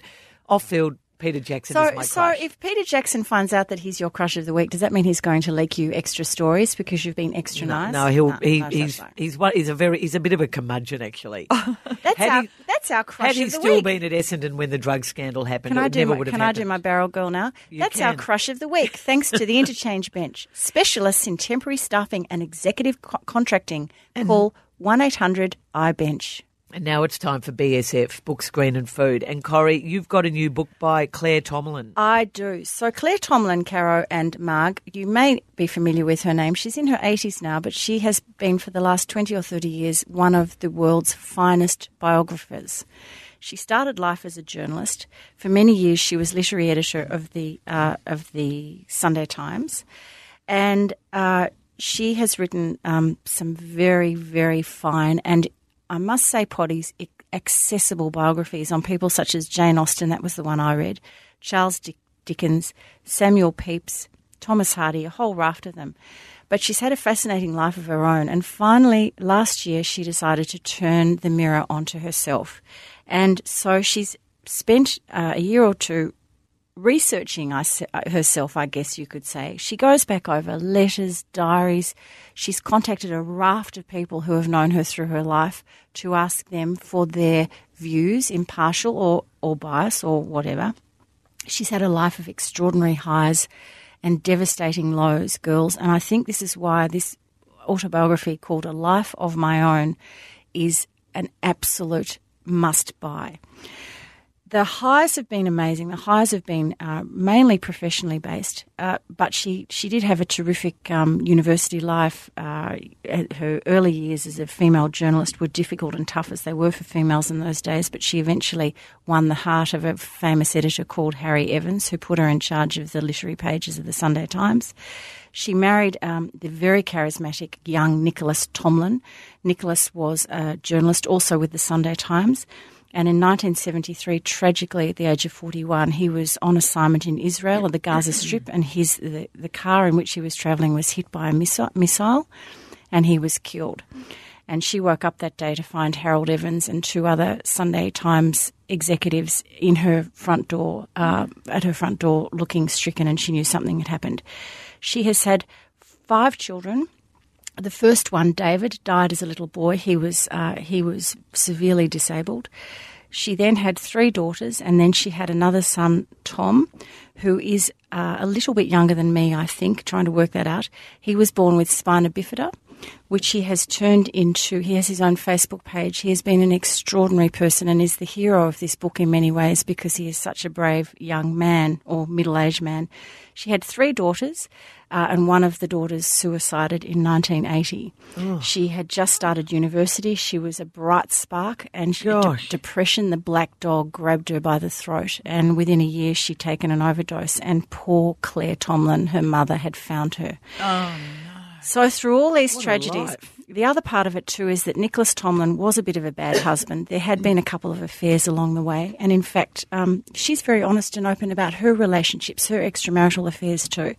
off field, Peter Jackson is So, my so crush. if Peter Jackson finds out that he's your crush of the week, does that mean he's going to leak you extra stories because you've been extra no, nice? no, he'll No, he, no, he's he's one he's a very he's a bit of a curmudgeon actually. That's had our he- that's our crush Had he of the still week. been at Essendon when the drug scandal happened, Can I do never my, would have can I do my barrel girl now? You That's our can. crush of the week. Thanks to the Interchange Bench, specialists in temporary staffing and executive co- contracting. Call one eight hundred iBench. And now it's time for BSF, Book, Screen and Food. And Corrie, you've got a new book by Claire Tomalin. I do. So Claire Tomalin, Caro and Marg, you may be familiar with her name. She's in her 80s now, but she has been for the last 20 or 30 years one of the world's finest biographers. She started life as a journalist. For many years, she was literary editor of the uh, of the Sunday Times, and uh, she has written um, some very, very fine and I must say, Potty's accessible biographies on people such as Jane Austen, that was the one I read, Charles Dickens, Samuel Pepys, Thomas Hardy, a whole raft of them. But she's had a fascinating life of her own. And finally, last year, she decided to turn the mirror onto herself. And so she's spent uh, a year or two researching uh, herself, I guess you could say. She goes back over letters, diaries. She's contacted a raft of people who have known her through her life to ask them for their views, impartial or, or bias or whatever. She's had a life of extraordinary highs and devastating lows, girls, and I think this is why this autobiography called A Life of My Own is an absolute must buy the highs have been amazing. The highs have been uh, mainly professionally based, uh, but she, she did have a terrific um, university life. Uh, her early years as a female journalist were difficult and tough as they were for females in those days, but she eventually won the heart of a famous editor called Harry Evans, who put her in charge of the literary pages of the Sunday Times. She married um, the very charismatic young Nicholas Tomalin. Nicholas was a journalist also with the Sunday Times. And in 1973, tragically, at the age of 41, he was on assignment in Israel at the Gaza Strip, and his the, the car in which he was travelling was hit by a missile, missile, and he was killed. And she woke up that day to find Harold Evans and two other Sunday Times executives in her front door, uh, at her front door, looking stricken, and she knew something had happened. She has had five children the first one, David, died as a little boy. He was uh, he was severely disabled. She then had three daughters, and then she had another son, Tom, who is uh, a little bit younger than me, I think. Trying to work that out. He was born with spina bifida, which he has turned into. He has his own Facebook page. He has been an extraordinary person and is the hero of this book in many ways because he is such a brave young man or middle-aged man. She had three daughters uh, and one of the daughters suicided in 1980. Oh. She had just started university. She was a bright spark, and she, de- depression, the black dog, grabbed her by the throat. And within a year, she'd taken an overdose. And poor Claire Tomalin, her mother, had found her. Oh, no. So through all these what tragedies, the other part of it too is that Nicholas Tomalin was a bit of a bad husband. There had been a couple of affairs along the way, and in fact, um, she's very honest and open about her relationships, her extramarital affairs too.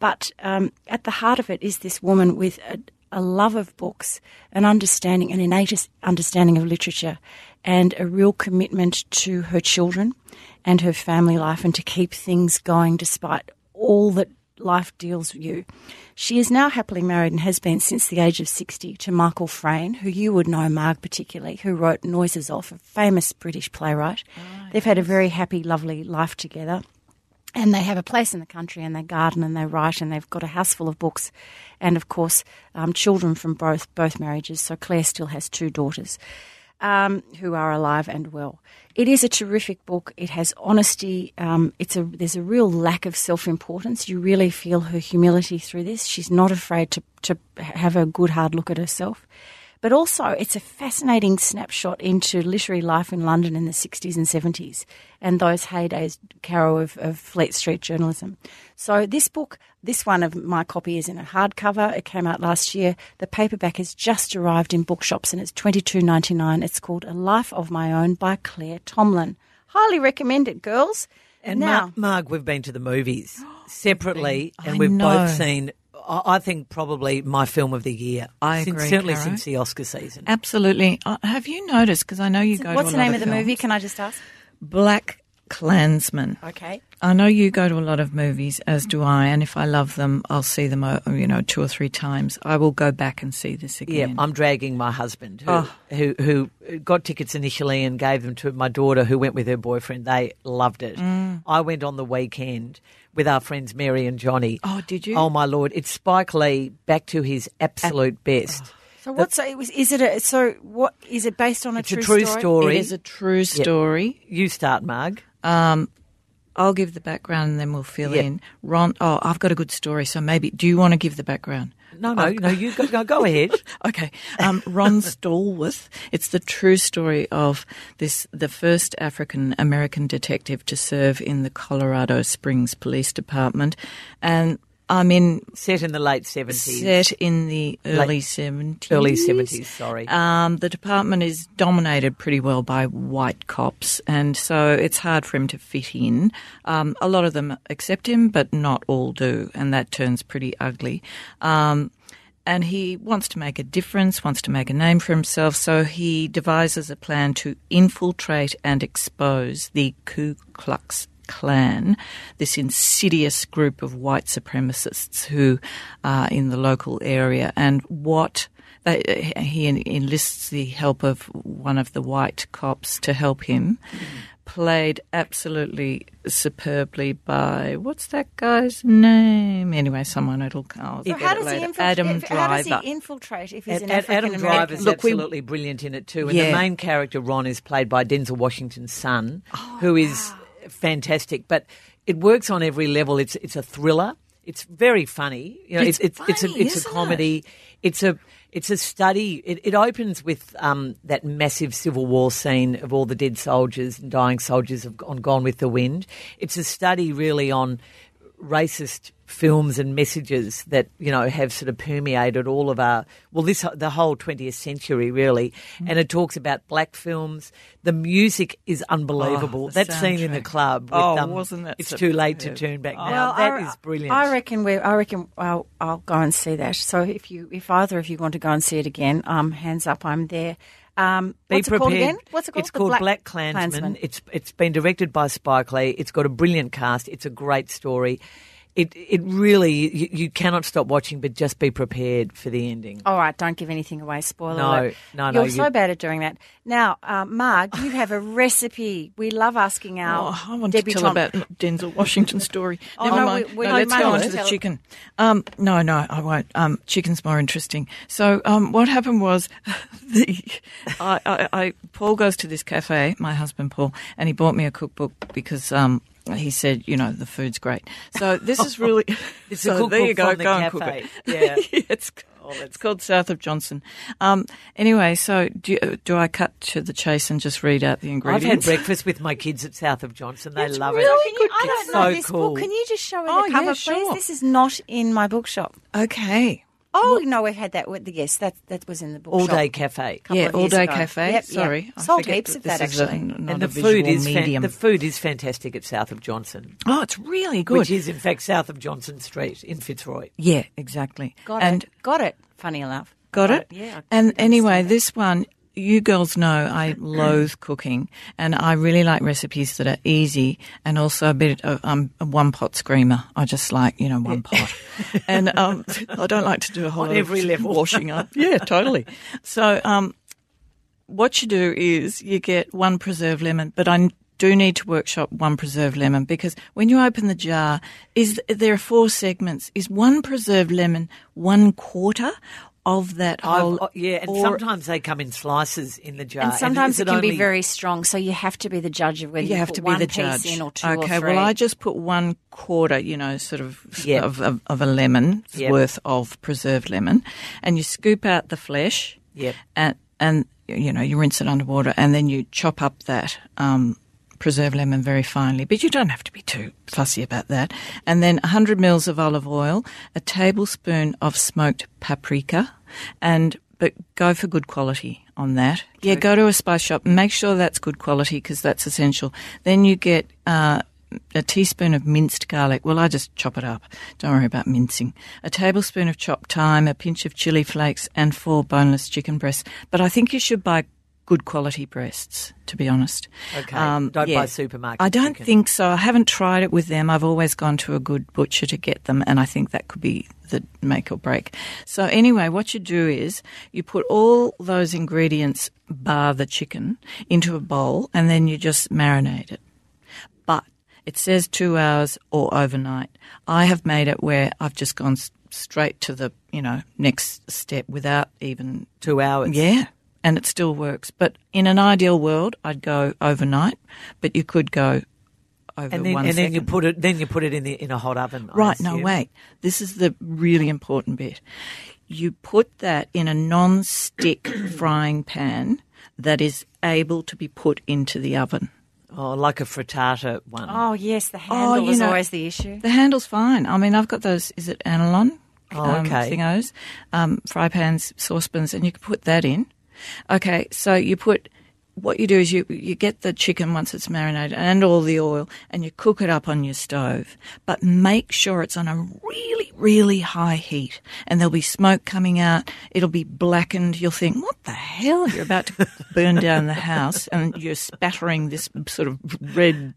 But um, at the heart of it is this woman with a, a love of books, an understanding, an innate understanding of literature, and a real commitment to her children and her family life and to keep things going despite all that life deals you. She is now happily married and has been since the age of 60 to Michael Frayn, who you would know, Marg particularly, who wrote Noises Off, a famous British playwright. Oh, They've yes. had a very happy, lovely life together and they have a place in the country and they garden and they write and they've got a house full of books and of course um, children from both both marriages so claire still has two daughters um, who are alive and well. It is a terrific book. It has honesty. Um, it's a there's a real lack of self-importance. You really feel her humility through this. She's not afraid to, to have a good hard look at herself but also, it's a fascinating snapshot into literary life in London in the 60s and 70s and those heydays, Caro, of, of Fleet Street journalism. So, this book, this one of my copy is in a hardcover. It came out last year. The paperback has just arrived in bookshops and it's twenty two ninety nine. It's called A Life of My Own by Claire Tomalin. Highly recommend it, girls. And now, Marg, we've been to the movies separately, and we've both seen I think probably my film of the year. I since, agree, certainly Caro. since the Oscar season. Absolutely. Uh, have you noticed? Because I know you go. To What's to the name of the films. movie? Can I just ask? Black Klansman. Okay. I know you go to a lot of movies, as do I, and if I love them, I'll see them, uh, you know, two or three times. I will go back and see this again. Yeah, I'm dragging my husband, who, Oh. who who got tickets initially and gave them to my daughter, who went with her boyfriend. They loved it. Mm. I went on the weekend with our friends Mary and Johnny. Oh, did you? Oh my lord! It's Spike Lee back to his absolute best. So what's it was? Is it a so? What is it based on a It's a true, true story? story. It is a true story. You start, Marg. Um, I'll give the background and then we'll fill Yeah. in. Ron, oh, I've got a good story, so maybe do you want to give the background? No, no, no. You go, go, go ahead. Okay. Um, Ron Stallworth. It's the true story of this, the first African American detective to serve in the Colorado Springs Police Department. And I'm in, Set in the late seventies. set in the early 70s. Early 70s, sorry. Um, the department is dominated pretty well by white cops, and so it's hard for him to fit in. Um, a lot of them accept him, but not all do, and that turns pretty ugly. Um, and he wants to make a difference, wants to make a name for himself, so he devises a plan to infiltrate and expose the Ku Klux Klan, this insidious group of white supremacists who are in the local area, and what they, he enlists the help of one of the white cops to help him. Played absolutely superbly by what's that guy's name? Anyway, someone it'll. I'll So get how it does, he later. infiltrate, Adam how does he infiltrate if he's Ad- an Ad- Adam American? Driver's Look, we- absolutely brilliant in it too, and Yeah. the main character Ron is played by Denzel Washington's son, Oh, who is oh, fantastic. But it works on every level. It's it's a thriller. It's very funny. You know, It's it's it's, it's a it's a comedy. It's a it's a study. It, it opens with um, that massive Civil War scene of all the dead soldiers and dying soldiers of, on Gone with the Wind. It's a study really on racist films and messages that you know have sort of permeated all of our well this the whole 20th century really Mm. and it talks about black films the music is unbelievable Oh, that scene in the club with, Oh, um, wasn't that it's too late to turn back now Well, that I, is brilliant I reckon we. I reckon I'll, I'll go and see that. So if you, if either of you want to go and see it again, um, hands up, I'm there. Um, Be what's it called again? What's it called? It's The called Black, Klansman. Klansman. It's it's been directed by Spike Lee. It's got a brilliant cast. It's a great story. It it really you, you cannot stop watching, but just be prepared for the ending. All right, don't give anything away. Spoiler No, alert. no, no, You're so you- bad at doing that. Now, uh, Marg, you have a recipe. We love asking our Oh, I want to tell debutante. about Denzel Washington's story. Oh, Never no, mind. we- we- no, let's go on to the chicken. Um, no, no, I won't. Um, chicken's more interesting. So, um, what happened was, the I, I, I Paul goes to this cafe, my husband Paul, and he bought me a cookbook because um, he said, you know, the food's great. So this is really. It's so a cookbook there you go. from the go and cook cafe. it. Yeah. it's, it's called South of Johnson. Um, anyway, so do, do I cut to the chase and just read out the ingredients? I've had breakfast with my kids at South of Johnson. They It's love really it. Can you, I don't know so this cool. book. Can you just show me Oh, the yeah, cover, please? This is not in my bookshop. Okay. Oh no, we've had that. with the Yes, that that was in the bookshop. All day cafe. Yeah, all day ago. cafe. Yep, Sorry, yep. I sold heaps of this that is a- actually. And the food is fan- the food is fantastic at South of Johnson, oh, it's really good. which is in fact south of Johnson Street in Fitzroy. yeah, exactly. Got and it. Got it. Funny enough. got it. Yeah. I And anyway, this one. You girls know I loathe cooking, and I really like recipes that are easy and also a bit of um, a one pot screamer. I just like you know one pot, and um, I don't like to do a whole On lot every of level. washing up. Yeah, totally. So um, what you do is you get one preserved lemon, but I do need to workshop one preserved lemon because when you open the jar, is there are four segments. Is one preserved lemon one quarter of that whole? oh, yeah, and or- sometimes they come in slices in the jar. And sometimes is it can only- be very strong, so you have to be the judge of whether you, you have put to be one the piece judge. in or two okay, or three. well, I just put one quarter, you know, sort of Yep. of, of, of a lemon Yep. worth of preserved lemon, and you scoop out the flesh. Yep. And and you know you rinse it underwater, and then you chop up that. Um, preserved lemon very finely, but you don't have to be too fussy about that. And then 100 mils of olive oil, a tablespoon of smoked paprika, and but go for good quality on that. Yeah, go to a spice shop make sure that's good quality because that's essential. Then you get uh, a teaspoon of minced garlic. Well, I just chop it up. Don't worry about mincing. A tablespoon of chopped thyme, a pinch of chili flakes, and four boneless chicken breasts. But I think you should buy good quality breasts, to be honest. Okay, um, don't buy supermarket I don't chicken. think so. I haven't tried it with them. I've always gone to a good butcher to get them, and I think that could be the make or break. So anyway, what you do is you put all those ingredients, bar the chicken, into a bowl, and then you just marinate it. But it says two hours or overnight. I have made it where I've just gone straight to the you know next step without even Two hours. yeah, and it still works. But in an ideal world, I'd go overnight, but you could go over And then, one and then you put it. Then you put it in the in a hot oven. Right, no, assume. wait. This is the really important bit. You put that in a non stick frying pan that is able to be put into the oven. Oh, like a frittata one. Oh yes, the handle you was know- always the issue. The handle's fine. I mean, I've got those, is it Anolon? Oh, um, okay. Thingos, um, fry pans, saucepans, and you can put that in. Okay, so you put, what you do is you, you get the chicken once it's marinated and all the oil and you cook it up on your stove. But make sure it's on a really, really high heat and there'll be smoke coming out. It'll be blackened. You'll think, what the hell? You're about to burn down the house and you're spattering this sort of red,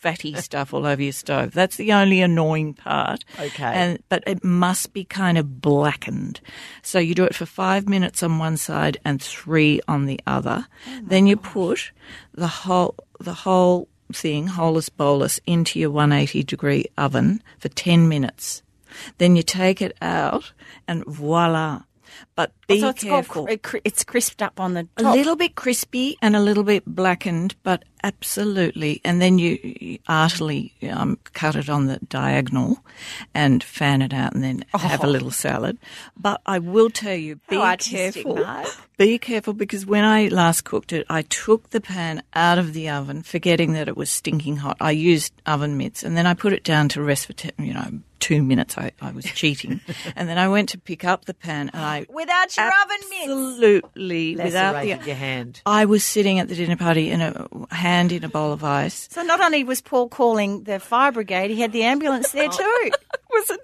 fatty stuff all over your stove. That's the only annoying part. Okay. And but it must be kind of blackened. So you do it for five minutes on one side and three on the other. Oh then you put the whole the whole thing, holus bolus, into your 180 degree oven for 10 minutes. Then you take it out and voila. But be it's careful. cr- it's crisped up on the top. A little bit crispy and a little bit blackened, but absolutely. And then you, you artily um, cut it on the diagonal and fan it out and then have a little salad. But I will tell you, be careful. Mark. Be careful because when I last cooked it, I took the pan out of the oven, forgetting that it was stinking hot. I used oven mitts and then I put it down to rest for, te- you know, two minutes. I, I was cheating. and then I went to pick up the pan and I Without your oven mitts. absolutely without the Lacerated your hand. I was sitting at the dinner party in a hand in a bowl of ice. So not only was Paul calling the fire brigade, he had the ambulance there too. Was it?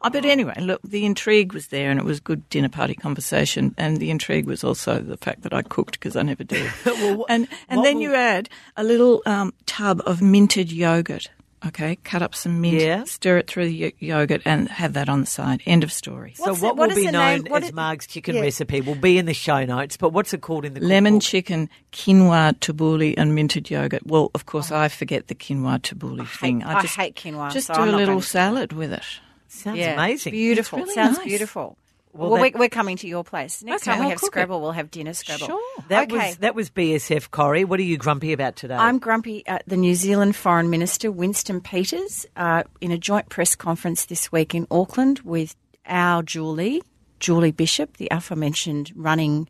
Oh, but anyway, look, the intrigue was there, and it was good dinner party conversation. And the intrigue was also the fact that I cooked because I never do. Well, wh- and and what then will- you add a little um, tub of minted yogurt. Okay, cut up some mint, Yeah. stir it through the yogurt, and have that on the side. End of story. So what the- what will is be known what as is- Marg's chicken yeah. recipe will be in the show notes. But what's it called in the Lemon cookbook? chicken, quinoa, tabbouleh, and minted yogurt. Well, of course, oh. I forget the quinoa tabbouleh thing. I just hate quinoa, Just so do I'm a little salad with it. Sounds yeah, amazing. Beautiful. It's really Sounds nice. beautiful. Well, Well, that- we're, we're coming to your place next Okay, time. We I'll have cook it. Scrabble. We'll have dinner Scrabble. Sure. That okay. was that was BSF Corrie. What are you grumpy about today? I'm grumpy at the New Zealand Foreign Minister Winston Peters uh, in a joint press conference this week in Auckland with our Julie, Julie Bishop, the aforementioned running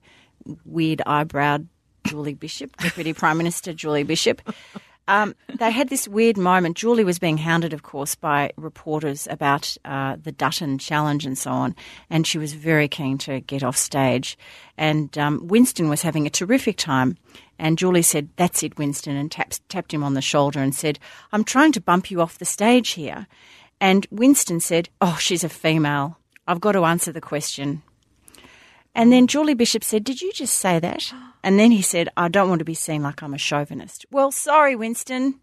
weird eyebrowed Julie Bishop, Deputy Prime Minister Julie Bishop. Um, they had this weird moment. Julie was being hounded, of course, by reporters about uh, the Dutton challenge and so on, and she was very keen to get off stage. And um, Winston was having a terrific time, and Julie said, "That's it, Winston," and taps, tapped him on the shoulder and said, "I'm trying to bump you off the stage here." And Winston said, "Oh, she's a female. I've got to answer the question." And then Julie Bishop said, Did you just say that? And then he said, I don't want to be seen like I'm a chauvinist. Well, sorry, Winston.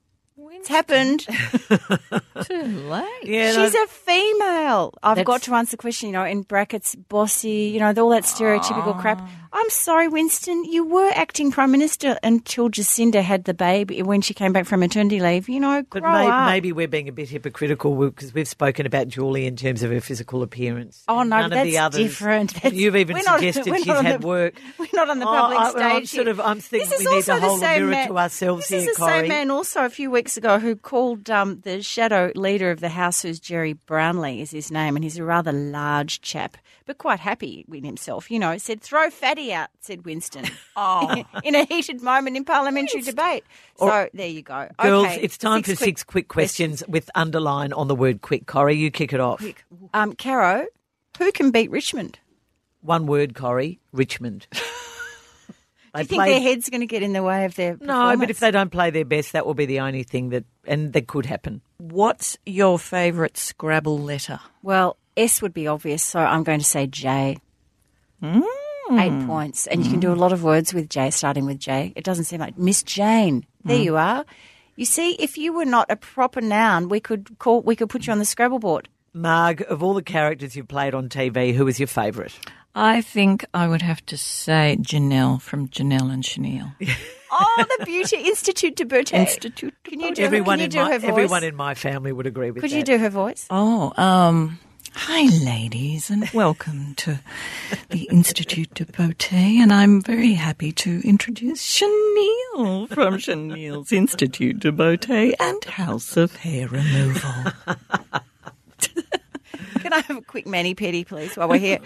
It's happened. Too late. yeah, She's a female. I've That's- got to answer the question, you know, in brackets, bossy, you know, all that stereotypical crap. I'm sorry, Winston. You were acting Prime Minister until Jacinda had the baby when she came back from maternity leave. You know, but grow maybe, up. maybe we're being a bit hypocritical because we've spoken about Julie in terms of her physical appearance. Oh no, none that's of the others. different. That's- You've even we're not- suggested we're she's on had the- work. We're not on the Oh, public I- stage. I'm sort here. of- I'm thinking we need to the hold a mirror man- to ourselves this here, is the Corrie. same man also a few weeks ago who called um, the shadow leader of the House, who's Gerry Brownlee, is his name, and he's a rather large chap, but quite happy with himself. You know, said throw Fatty out, said Winston. oh, in a heated moment in parliamentary debate. So there you go. Girls, okay, it's time for six quick questions with underline on the word quick. Corrie, you kick it off. Um, Caro, who can beat Richmond? One word, Corrie. Richmond. Do you think play- their head's going to get in the way of their No, but if they don't play their best, that will be the only thing that, and that could happen. What's your favourite Scrabble letter? Well, S would be obvious, so I'm going to say J. Hmm. Eight points. And you can do a lot of words with J, starting with J. It doesn't seem like Miss Jane. There Hmm. you are. You see, if you were not a proper noun, we could call we could put you on the Scrabble board. Marg, of all the characters you've played on TV, who is your favourite? I think I would have to say Janelle from Janelle and Chenille. Oh, the Beauty Institute de Beauté. Institute. Can you do, Everyone can you in do my her voice? everyone in my family would agree with that. Could that. you do her voice? Oh, um, Hi, ladies, and welcome to the Institute de Beauté. And I'm very happy to introduce Chenille from Chenille's Institute de Beauté and House of Hair Removal. Can I have a quick mani pedi, please, while we're here?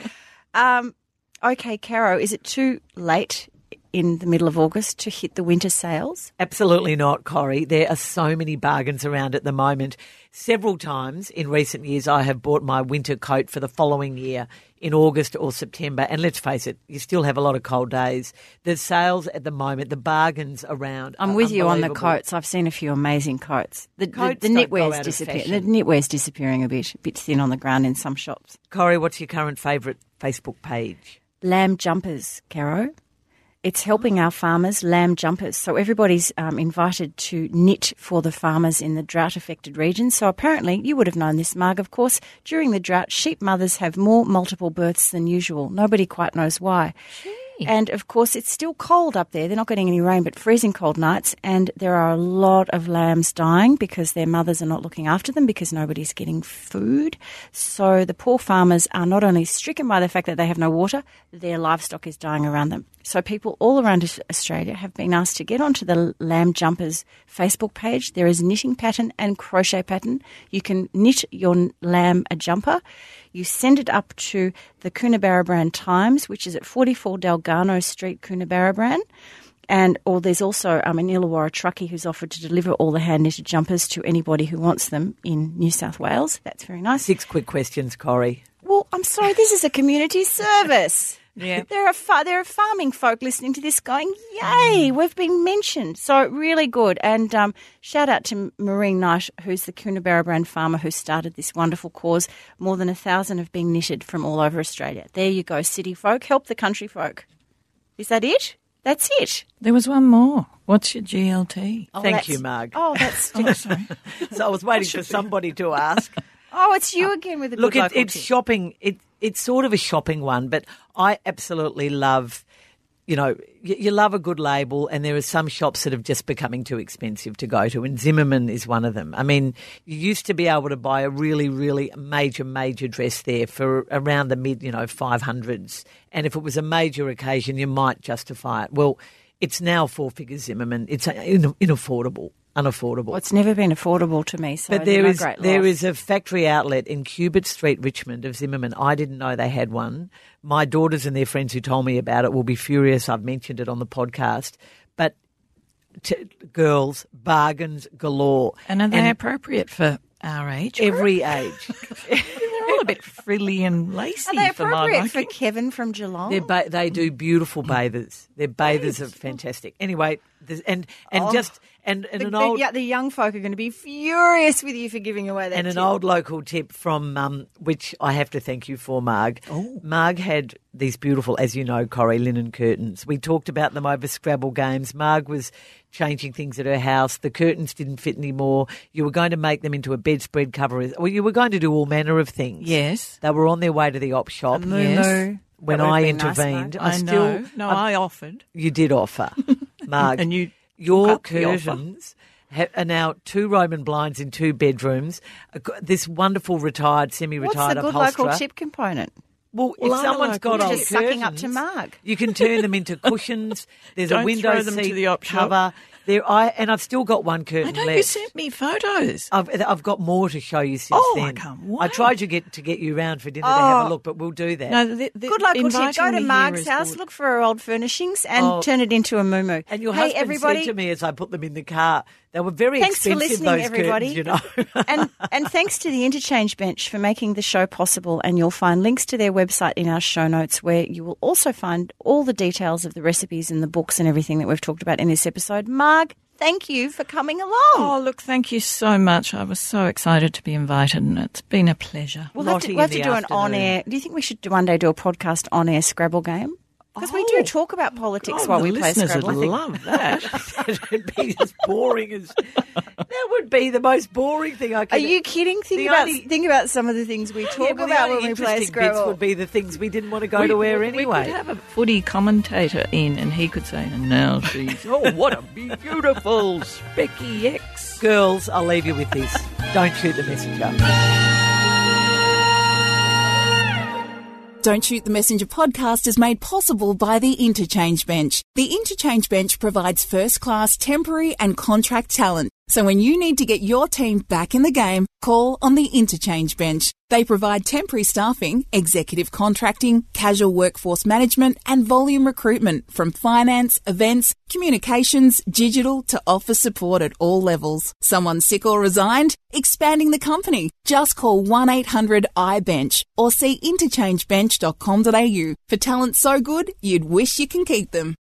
Um, okay, Caro, is it too late in the middle of August to hit the winter sales? Absolutely not, Corrie. There are so many bargains around at the moment. Several times in recent years, I have bought my winter coat for the following year in August or September. And let's face it, you still have a lot of cold days. The sales at the moment, the bargains around. I'm with you on the coats. I've seen a few amazing coats. The, Coats the, the knitwear's disappearing. The knitwear's disappearing a bit, a bit thin on the ground in some shops. Corrie, what's your current favourite Facebook page? Lamb jumpers, Caro. It's helping our farmers, lamb jumpers. So everybody's um, invited to knit for the farmers in the drought affected regions. So apparently, you would have known this, Marg, of course. During the drought, sheep mothers have more multiple births than usual. Nobody quite knows why. And of course, it's still cold up there. They're not getting any rain, but freezing cold nights. And there are a lot of lambs dying because their mothers are not looking after them because nobody's getting food. So the poor farmers are not only stricken by the fact that they have no water, their livestock is dying around them. So people all around Australia have been asked to get onto the Lamb Jumpers Facebook page. There is knitting pattern and crochet pattern. You can knit your lamb a jumper. You send it up to the Coonabarabran Times, which is at 44 Dalgarno Street, Coonabarabran. And or there's also um, an Illawarra truckie who's offered to deliver all the hand knitted jumpers to anybody who wants them in New South Wales. That's very nice. Six quick questions, Corrie. Well, I'm sorry, this is a community service. Yeah. There are fa- there are farming folk listening to this going, yay, we've been mentioned. So really good. And um, shout out to Maureen Knight, who's the Coonabarabran farmer who started this wonderful cause. More than a thousand have been knitted from all over Australia. There you go, city folk. Help the country folk. Is that it? That's it. There was one more. What's your GLT? Oh, Thank you, Marg. Oh, that's. Oh, sorry. So I was waiting for somebody to ask. oh, it's you again with a Look, it, local it's tip. shopping. It, it's sort of a shopping one, but I absolutely love, you know, you, love a good label, and there are some shops that have just becoming too expensive to go to, and Zimmermann is one of them. I mean, you used to be able to buy a really, really major, major dress there for around the mid, you know, 500s, and if it was a major occasion, you might justify it. Well, it's now four figures Zimmermann. It's in, inaffordable, unaffordable. Well, it's never been affordable to me. So But there no is great there a factory outlet in Cubitt Street, Richmond, of Zimmermann. I didn't know they had one. My daughters and their friends who told me about it will be furious. I've mentioned it on the podcast, but t- girls bargains galore. And are they appropriate for our age? every age. They're all a bit frilly and lacy Are they for appropriate for liking. Kevin from Geelong? Ba- they do beautiful bathers. Their bathers are fantastic. Anyway, there's- and and Oh. just and, and the, an the- old yeah, the young folk are going to be furious with you for giving away that. and an old local tip from um, which I have to thank you for, Marg. Oh. Marg had these beautiful, as you know, Corrie linen curtains. We talked about them over Scrabble games. Marg was changing things at her house. The curtains didn't fit anymore. You were going to make them into a bedspread cover. Well, you were going to do all manner of things. Yes. They were on their way to the op shop. Yes. When I have been nice, intervened, I, I, still know. No, I, offered. you did offer, Marg. And you your took up curtains are now two Roman blinds in two bedrooms. This wonderful retired, semi-retired What's the good upholsterer. local tip component? Well, Well, if someone's got too. old Just sucking up to curtains, Marg. you can turn them into cushions. There's a Don't window throw them to seat the op cover. There, I and I've still got one curtain. I curtain know left. you sent me photos. I've, I've got more to show you since Oh, I then. can't I tried to get to get you round for dinner to have Oh. a look, but we'll do that. No, the, the, Good local tip. Go to here Mark's house, good. look for her old furnishings, and Oh. turn it into a moo and your hey, husband everybody, said to me as I put them in the car, they were very Thanks for listening, those everybody. curtains, you know. and and thanks to the Interchange Bench for making the show possible. And you'll find links to their website in our show notes, where you will also find all the details of the recipes and the books and everything that we've talked about in this episode. Marg, thank you for coming along. Oh, look, thank you so much. I was so excited to be invited, and it's been a pleasure. we'll have to, we'll have to the do an on-air. Do you think we should one day do a podcast on-air Scrabble game? Because we do Oh. talk about politics God, while we play listeners Scrabble. would love that. that would be as boring as that would be the most boring thing I could. Are you kidding? Think The about only- think about some of the things we talk Yeah, well, the about only when we play interesting bits Scrabble. would be the things we didn't want to go we, to air we- anyway. We could have a footy commentator in, and he could say, "And now she's oh, what a beautiful Specky X." Oh, Oh, oh, Girls, I'll leave you with this. Don't shoot the messenger. Don't Shoot the Messenger podcast is made possible by the Interchange Bench. The Interchange Bench provides first class temporary and contract talent. So when you need to get your team back in the game, call on the Interchange Bench. They provide temporary staffing, executive contracting, casual workforce management, and volume recruitment from finance, events, communications, digital to office support at all levels. Someone sick or resigned? Expanding the company. Just call 1 800 iBench or see interchangebench.com.au for talent so good you'd wish you can keep them.